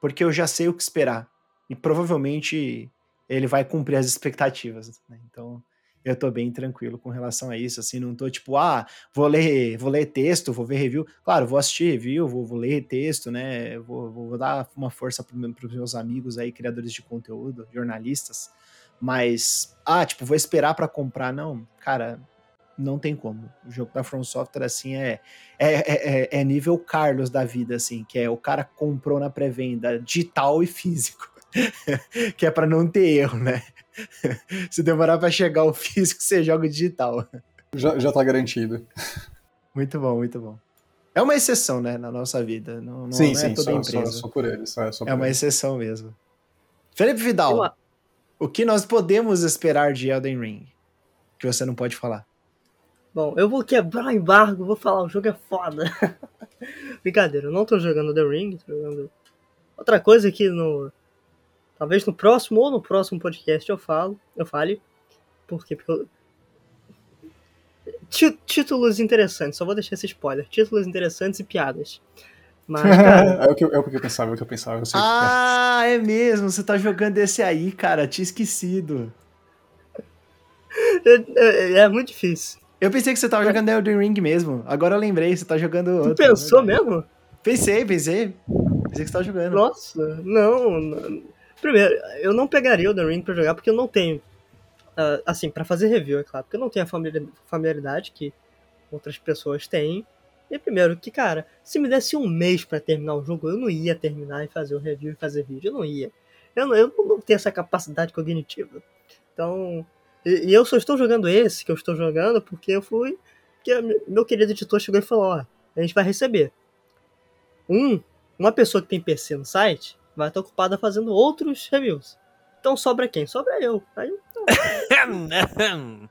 porque eu já sei o que esperar. E provavelmente ele vai cumprir as expectativas. Né? Então, eu tô bem tranquilo com relação a isso, assim, não tô tipo, ah, vou ler, vou ler texto, vou ver review. Claro, vou assistir review, vou, vou ler texto, né? Vou, vou dar uma força para os meus amigos aí, criadores de conteúdo, jornalistas. Mas, ah, tipo, vou esperar para comprar, não, cara, não tem como. O jogo da From Software, assim, é, é, é, é nível Carlos da vida, assim, que é o cara comprou na pré-venda digital e físico. <laughs> que é para não ter erro, né? <laughs> Se demorar para chegar o físico, você joga o digital. Já, já tá garantido. Muito bom, muito bom. É uma exceção, né, na nossa vida. Não, não, sim, não é sim, toda só, empresa. Só, só por eles. É, é uma exceção mesmo. Felipe Vidal, Eu... o que nós podemos esperar de Elden Ring? Que você não pode falar. Bom, eu vou quebrar o embargo, vou falar, o jogo é foda. <laughs> Brincadeira, eu não tô jogando The Ring, tô jogando outra coisa que no. Talvez no próximo ou no próximo podcast eu falo, eu fale. Por quê? Porque eu... Títulos interessantes, só vou deixar esse spoiler. Títulos interessantes e piadas. Mas, <laughs> cara... é, o que eu, é o que eu pensava, é o que eu pensava. Eu ah, é. é mesmo, você tá jogando esse aí, cara, tinha esquecido. <laughs> É, é, é muito difícil. Eu pensei que você tava jogando Elden Ring mesmo. Agora eu lembrei, você tá jogando outro. Tu pensou né? mesmo? Pensei, pensei. Pensei que você tava jogando. Nossa, não, não. Primeiro, eu não pegaria o Elden Ring pra jogar porque eu não tenho. Uh, assim, para fazer review, é claro. Porque eu não tenho a familiaridade que outras pessoas têm. E primeiro, que, cara, se me desse um mês para terminar o jogo, eu não ia terminar e fazer o review e fazer vídeo. Eu não ia. Eu não, eu não tenho essa capacidade cognitiva. Então, e, e, eu só estou jogando esse que eu estou jogando porque eu fui. Porque meu querido editor chegou e falou: ó, a gente vai receber. Um, uma pessoa que tem PC no site vai estar ocupada fazendo outros reviews. Então sobra quem? Sobra eu. Aí, <laughs>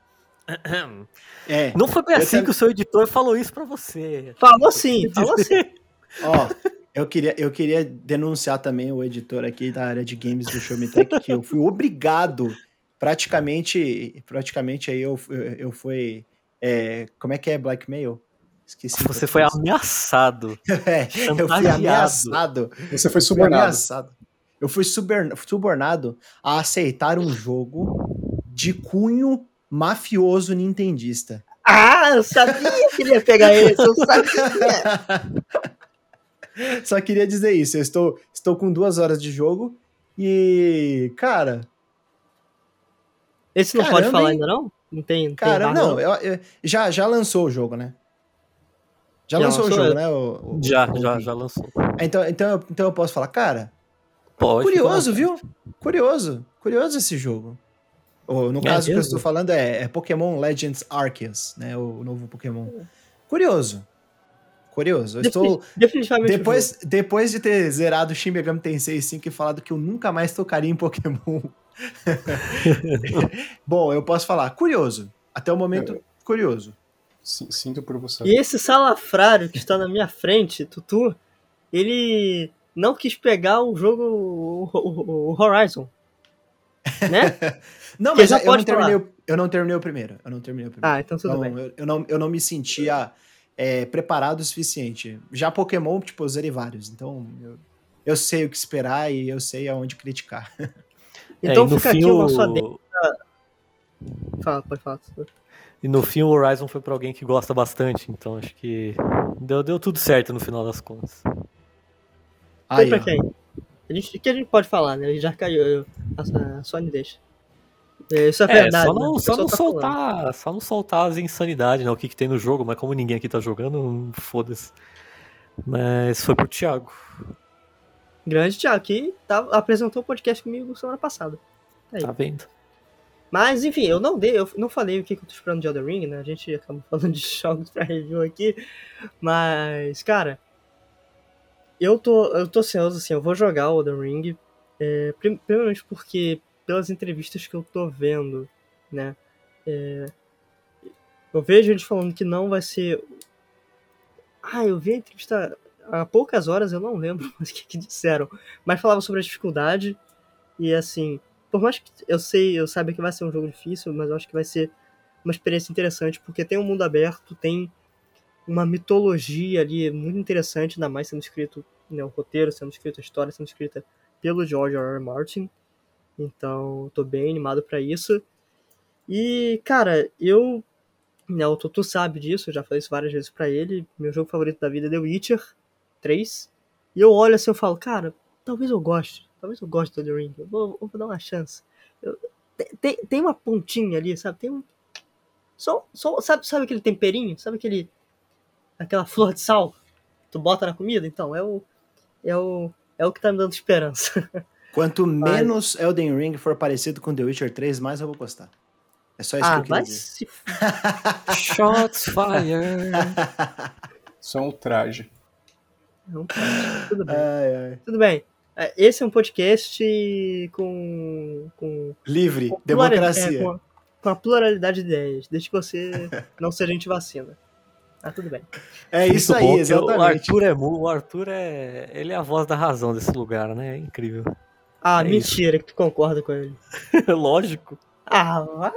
é, não foi bem assim que o seu editor falou isso para você. Falou sim, falou sim. <laughs> Ó, eu queria, eu queria denunciar também o editor aqui da área de games do Show Me Tech, que eu fui obrigado praticamente, praticamente aí eu, eu fui é, como é que é blackmail? Esqueci. Você foi ameaçado. <laughs> É, eu fui ameaçado. Você foi Fui subornado. ameaçado. Eu fui subornado a aceitar um jogo de cunho mafioso nintendista. Ah, eu sabia que ele ia pegar esse, eu sabia. <laughs> Só queria dizer isso. Eu estou, estou com duas horas de jogo e, cara, Esse não Caramba, pode falar hein? ainda não? Não tem. tem cara, bar, não, eu- eu- já, já lançou o jogo, né? Já, Já lançou, o lançou, jogo, é. né? o- o- Já, o- já, já lançou. Então, então, eu- então eu posso falar, cara, Pode. curioso, à viu? Curioso. Curioso esse jogo. Ou, no É caso que eu estou falando é, é Pokémon Legends Arceus, né? O novo Pokémon. Curioso. Curioso. Eu estou. Definitivamente. Depois, depois de ter zerado Shin Megami Tensei 5 e falado que eu nunca mais tocaria em Pokémon. <laughs> <laughs> Bom, eu posso falar, curioso. Até o momento, curioso. Sinto por você. E esse salafrário que está na minha frente, Tutu, ele não quis pegar o jogo, o, Horizon. Né? <laughs> Não, mas já eu pode não, terminei, o- eu não terminei o primeiro. Eu não terminei o primeiro. Ah, então tudo Não, bem. eu, eu não, eu não me sentia é, preparado o suficiente. Já Pokémon, tipo, eu zerei vários. Então, eu, eu sei o que esperar e eu sei aonde criticar. <laughs> Então É, fica aqui o nosso adendo. Fala, pode falar. E no fim o Horizon foi pra alguém que gosta bastante, então acho que deu, deu tudo certo no final das contas. Foi Aí, pra quem? A gente, o que a gente pode falar, né? Ele já caiu. eu- A, a Sony deixa. É, Isso é, É, verdade. só né? não, O só não tá falando. soltar, só não soltar as insanidades, né? O que, que tem no jogo, mas como ninguém aqui tá jogando, foda-se. Mas foi pro Thiago. Grande Thiago, que tá, apresentou o podcast comigo semana passada. Aí. Tá vendo? Mas, enfim, eu não dei, eu não falei o que que eu tô esperando de Elden Ring, né? A gente acabou <laughs> falando de jogos pra review aqui. Mas, cara, eu tô, eu tô ansioso, assim, eu vou jogar o Elden Ring. É, prim- primeiramente porque, pelas entrevistas que eu tô vendo, né? é, eu vejo eles falando que não vai ser. Ah, eu vi a entrevista há poucas horas, eu não lembro <laughs> mais o que, que disseram. Mas falava sobre a dificuldade. E assim, por mais que eu sei, eu saiba que vai ser um jogo difícil, mas eu acho que vai ser uma experiência interessante, porque tem um mundo aberto, tem uma mitologia ali muito interessante, ainda mais sendo escrito, né, o roteiro, sendo escrito a história, sendo escrita pelo George R. R. Martin. Então, tô bem animado pra isso. E, cara, eu, né, o Tutu sabe disso, eu já falei isso várias vezes pra ele. Meu jogo favorito da vida é The Witcher 3. E eu olho assim e falo, cara, talvez eu goste. Talvez eu goste do The Ring. Eu vou, eu vou dar uma chance. Eu- tem- tem, uma pontinha ali, sabe? Tem um. Só, só, sabe, sabe aquele temperinho? Sabe aquele. aquela flor de sal? que Tu bota na comida? Então, é o. É o. É o que tá me dando esperança. <laughs> Quanto menos Elden Ring for parecido com The Witcher 3, mais eu vou gostar. É só isso ah, que eu dizer. se. <laughs> Shots fire! Isso é um traje. Não, tudo bem. Ai, ai. Tudo bem. É, Esse é um podcast com. com Livre, com democracia. é, com, a, com a pluralidade de ideias, desde que você <laughs> não seja anti-vacina. Ah, tudo bem. É isso Muito bom, aí, porque O exatamente. Arthur é mu, o Arthur é. Ele é a voz da razão desse lugar, né? É incrível. Ah, É mentira que tu concorda com ele. <laughs> Lógico. Ah, vai.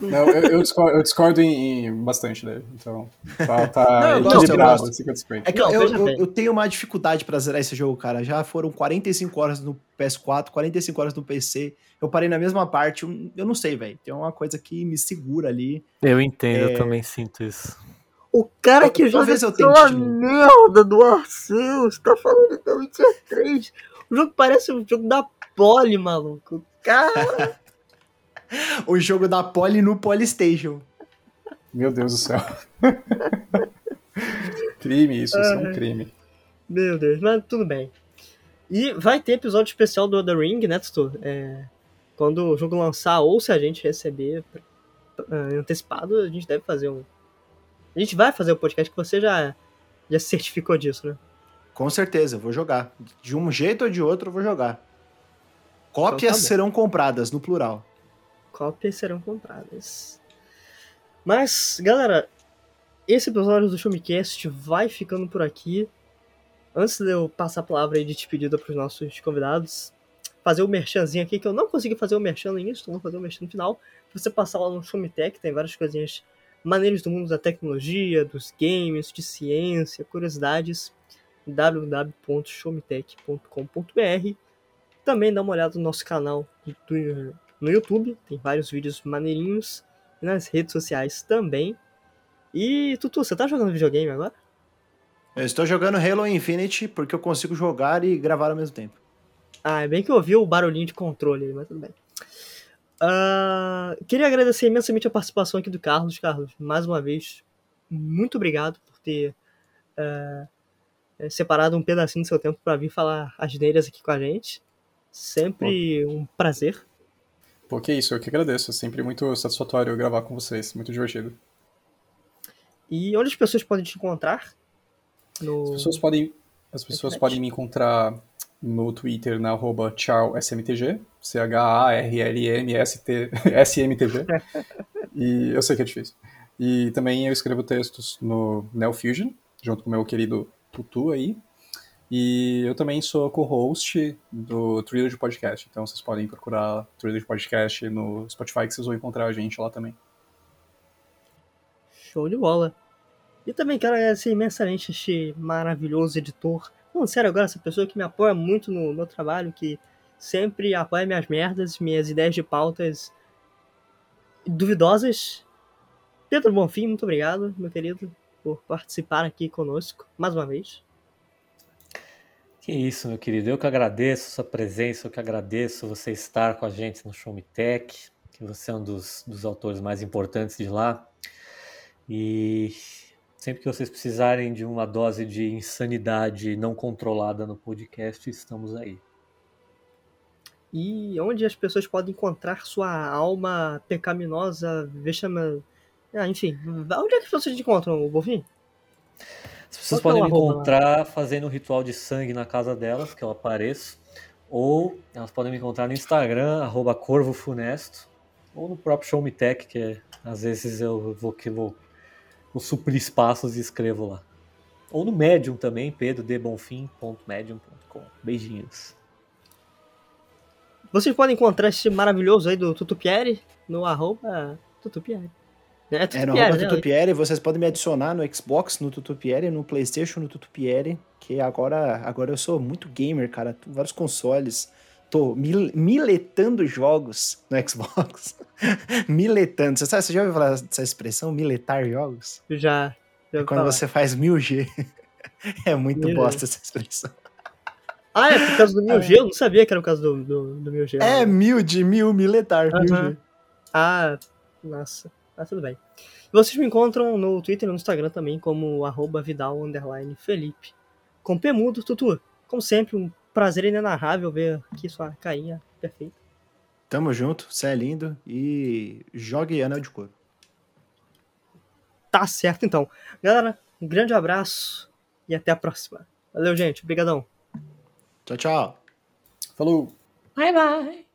Não, eu, eu discordo, eu discordo em, em bastante dele. Então, tá, tá Não, eu gosto, eu equilibrado, gosto. 50-50. É que Não, eu, eu- eu tenho uma dificuldade pra zerar esse jogo, cara. Já foram 45 horas no PS4, 45 horas no PC. Eu parei na mesma parte. Eu não sei, velho. Tem uma coisa que me segura ali. Eu entendo, É. eu também sinto isso. O cara Eu- que eu tente de novo. merda do Arceus tá falando da Witcher 3. O jogo parece um jogo da Poli, maluco. Cara, O jogo da Poly no Polystation. Meu Deus do céu. <laughs> crime isso, isso é um crime. meu Deus, mas tudo bem. E vai ter episódio especial do The Ring, né, Tutu? É, quando o jogo lançar, ou se a gente receber é, antecipado, a gente deve fazer um. A gente vai fazer o podcast que você já, já certificou disso, né? Com certeza, eu vou jogar. De um jeito ou de outro, eu vou jogar. Cópias Então tá serão compradas, no plural. Cópias serão compradas. Mas, galera, esse episódio do Showmecast vai ficando por aqui. Antes de eu passar a palavra aí de despedida para os nossos convidados, fazer o merchanzinho aqui, que eu não consegui fazer o merchan no início, então vou fazer o merchan no final. Você passar lá no Showmetech, tem várias coisinhas maneiros do mundo da tecnologia, dos games, de ciência, curiosidades, www.showmetech.com.br. Também dá uma olhada no nosso canal do, no YouTube, tem vários vídeos maneirinhos, nas redes sociais também. E, Tutu, você tá jogando videogame agora? Eu estou jogando Halo Infinite porque eu consigo jogar e gravar ao mesmo tempo. Ah, é bem que eu ouvi o barulhinho de controle, mas tudo bem. Uh, queria agradecer imensamente a participação aqui do Carlos. Carlos, mais uma vez, muito obrigado por ter uh, separado um pedacinho do seu tempo para vir falar as neiras aqui com a gente. Sempre um prazer. Pô, que isso, eu que agradeço. É sempre muito satisfatório gravar com vocês, muito divertido. E onde as pessoas podem te encontrar? No... As pessoas podem, as pessoas podem me encontrar no Twitter na arroba CharlSMTG, C-H-A-R-L-M-S-T-S-M-T-G. <laughs> e eu sei que é difícil. E também eu escrevo textos no NeoFusion, junto com o meu querido Tutu aí. E eu também sou co-host do Trilogy Podcast, então vocês podem procurar Trilogy Podcast no Spotify que vocês vão encontrar a gente lá também. Show de bola. E também quero agradecer imensamente este maravilhoso editor não, sério, agora essa pessoa que me apoia muito no meu trabalho, que sempre apoia minhas merdas, minhas ideias de pautas duvidosas. Pedro Bonfim, muito obrigado, meu querido, por participar aqui conosco mais uma vez. Que isso, meu querido. Eu que agradeço sua presença, eu que agradeço você estar com a gente no Show Me Tech, que você é um dos, dos autores mais importantes de lá. E Sempre que vocês precisarem de uma dose de insanidade não controlada no podcast, estamos aí. E onde as pessoas podem encontrar sua alma pecaminosa, vexame... Ah, enfim, onde é que te encontram, Bovinho? As pessoas podem me encontrar lá? fazendo um ritual de sangue na casa delas, que eu apareço. Ou elas podem me encontrar no Instagram, arroba Corvo Funesto. Ou no próprio Show Me Tech, que é, às vezes eu vou, que vou vou suprir espaços e escrevo lá. Ou no Medium também, pedrodebonfim.medium.com. Beijinhos. Vocês podem encontrar esse maravilhoso aí do Tutupieri no arroba Tutupieri. É, é, no arroba né? Tutupieri, vocês podem me adicionar no Xbox, no Tutupieri, no Playstation, no Tutupieri, que agora, agora eu sou muito gamer, cara, vários consoles, tô mil, miletando jogos no <laughs> Xbox. miletando. Você, sabe, você já ouviu falar dessa expressão, miletar jogos? Já. já é quando falar. você faz 1000G. <laughs> é muito mil bosta essa expressão. Ah, é por causa do 1000G? <laughs> Eu não sabia que era por causa do, do, do 1000G. É, mil de mil, miletar, uh -huh. 1000G. Ah, nossa. Ah, tudo bem. Vocês me encontram no Twitter e no Instagram também como arroba Vidal Felipe. Com P mudo, Tutu. Como sempre, um prazer inenarrável ver aqui sua carinha perfeita. Tamo junto, você é lindo e jogue anel de couro. Tá certo então. Galera, um grande abraço e até a próxima. Valeu, gente. Obrigadão. Tchau, tchau. Falou. Bye, bye.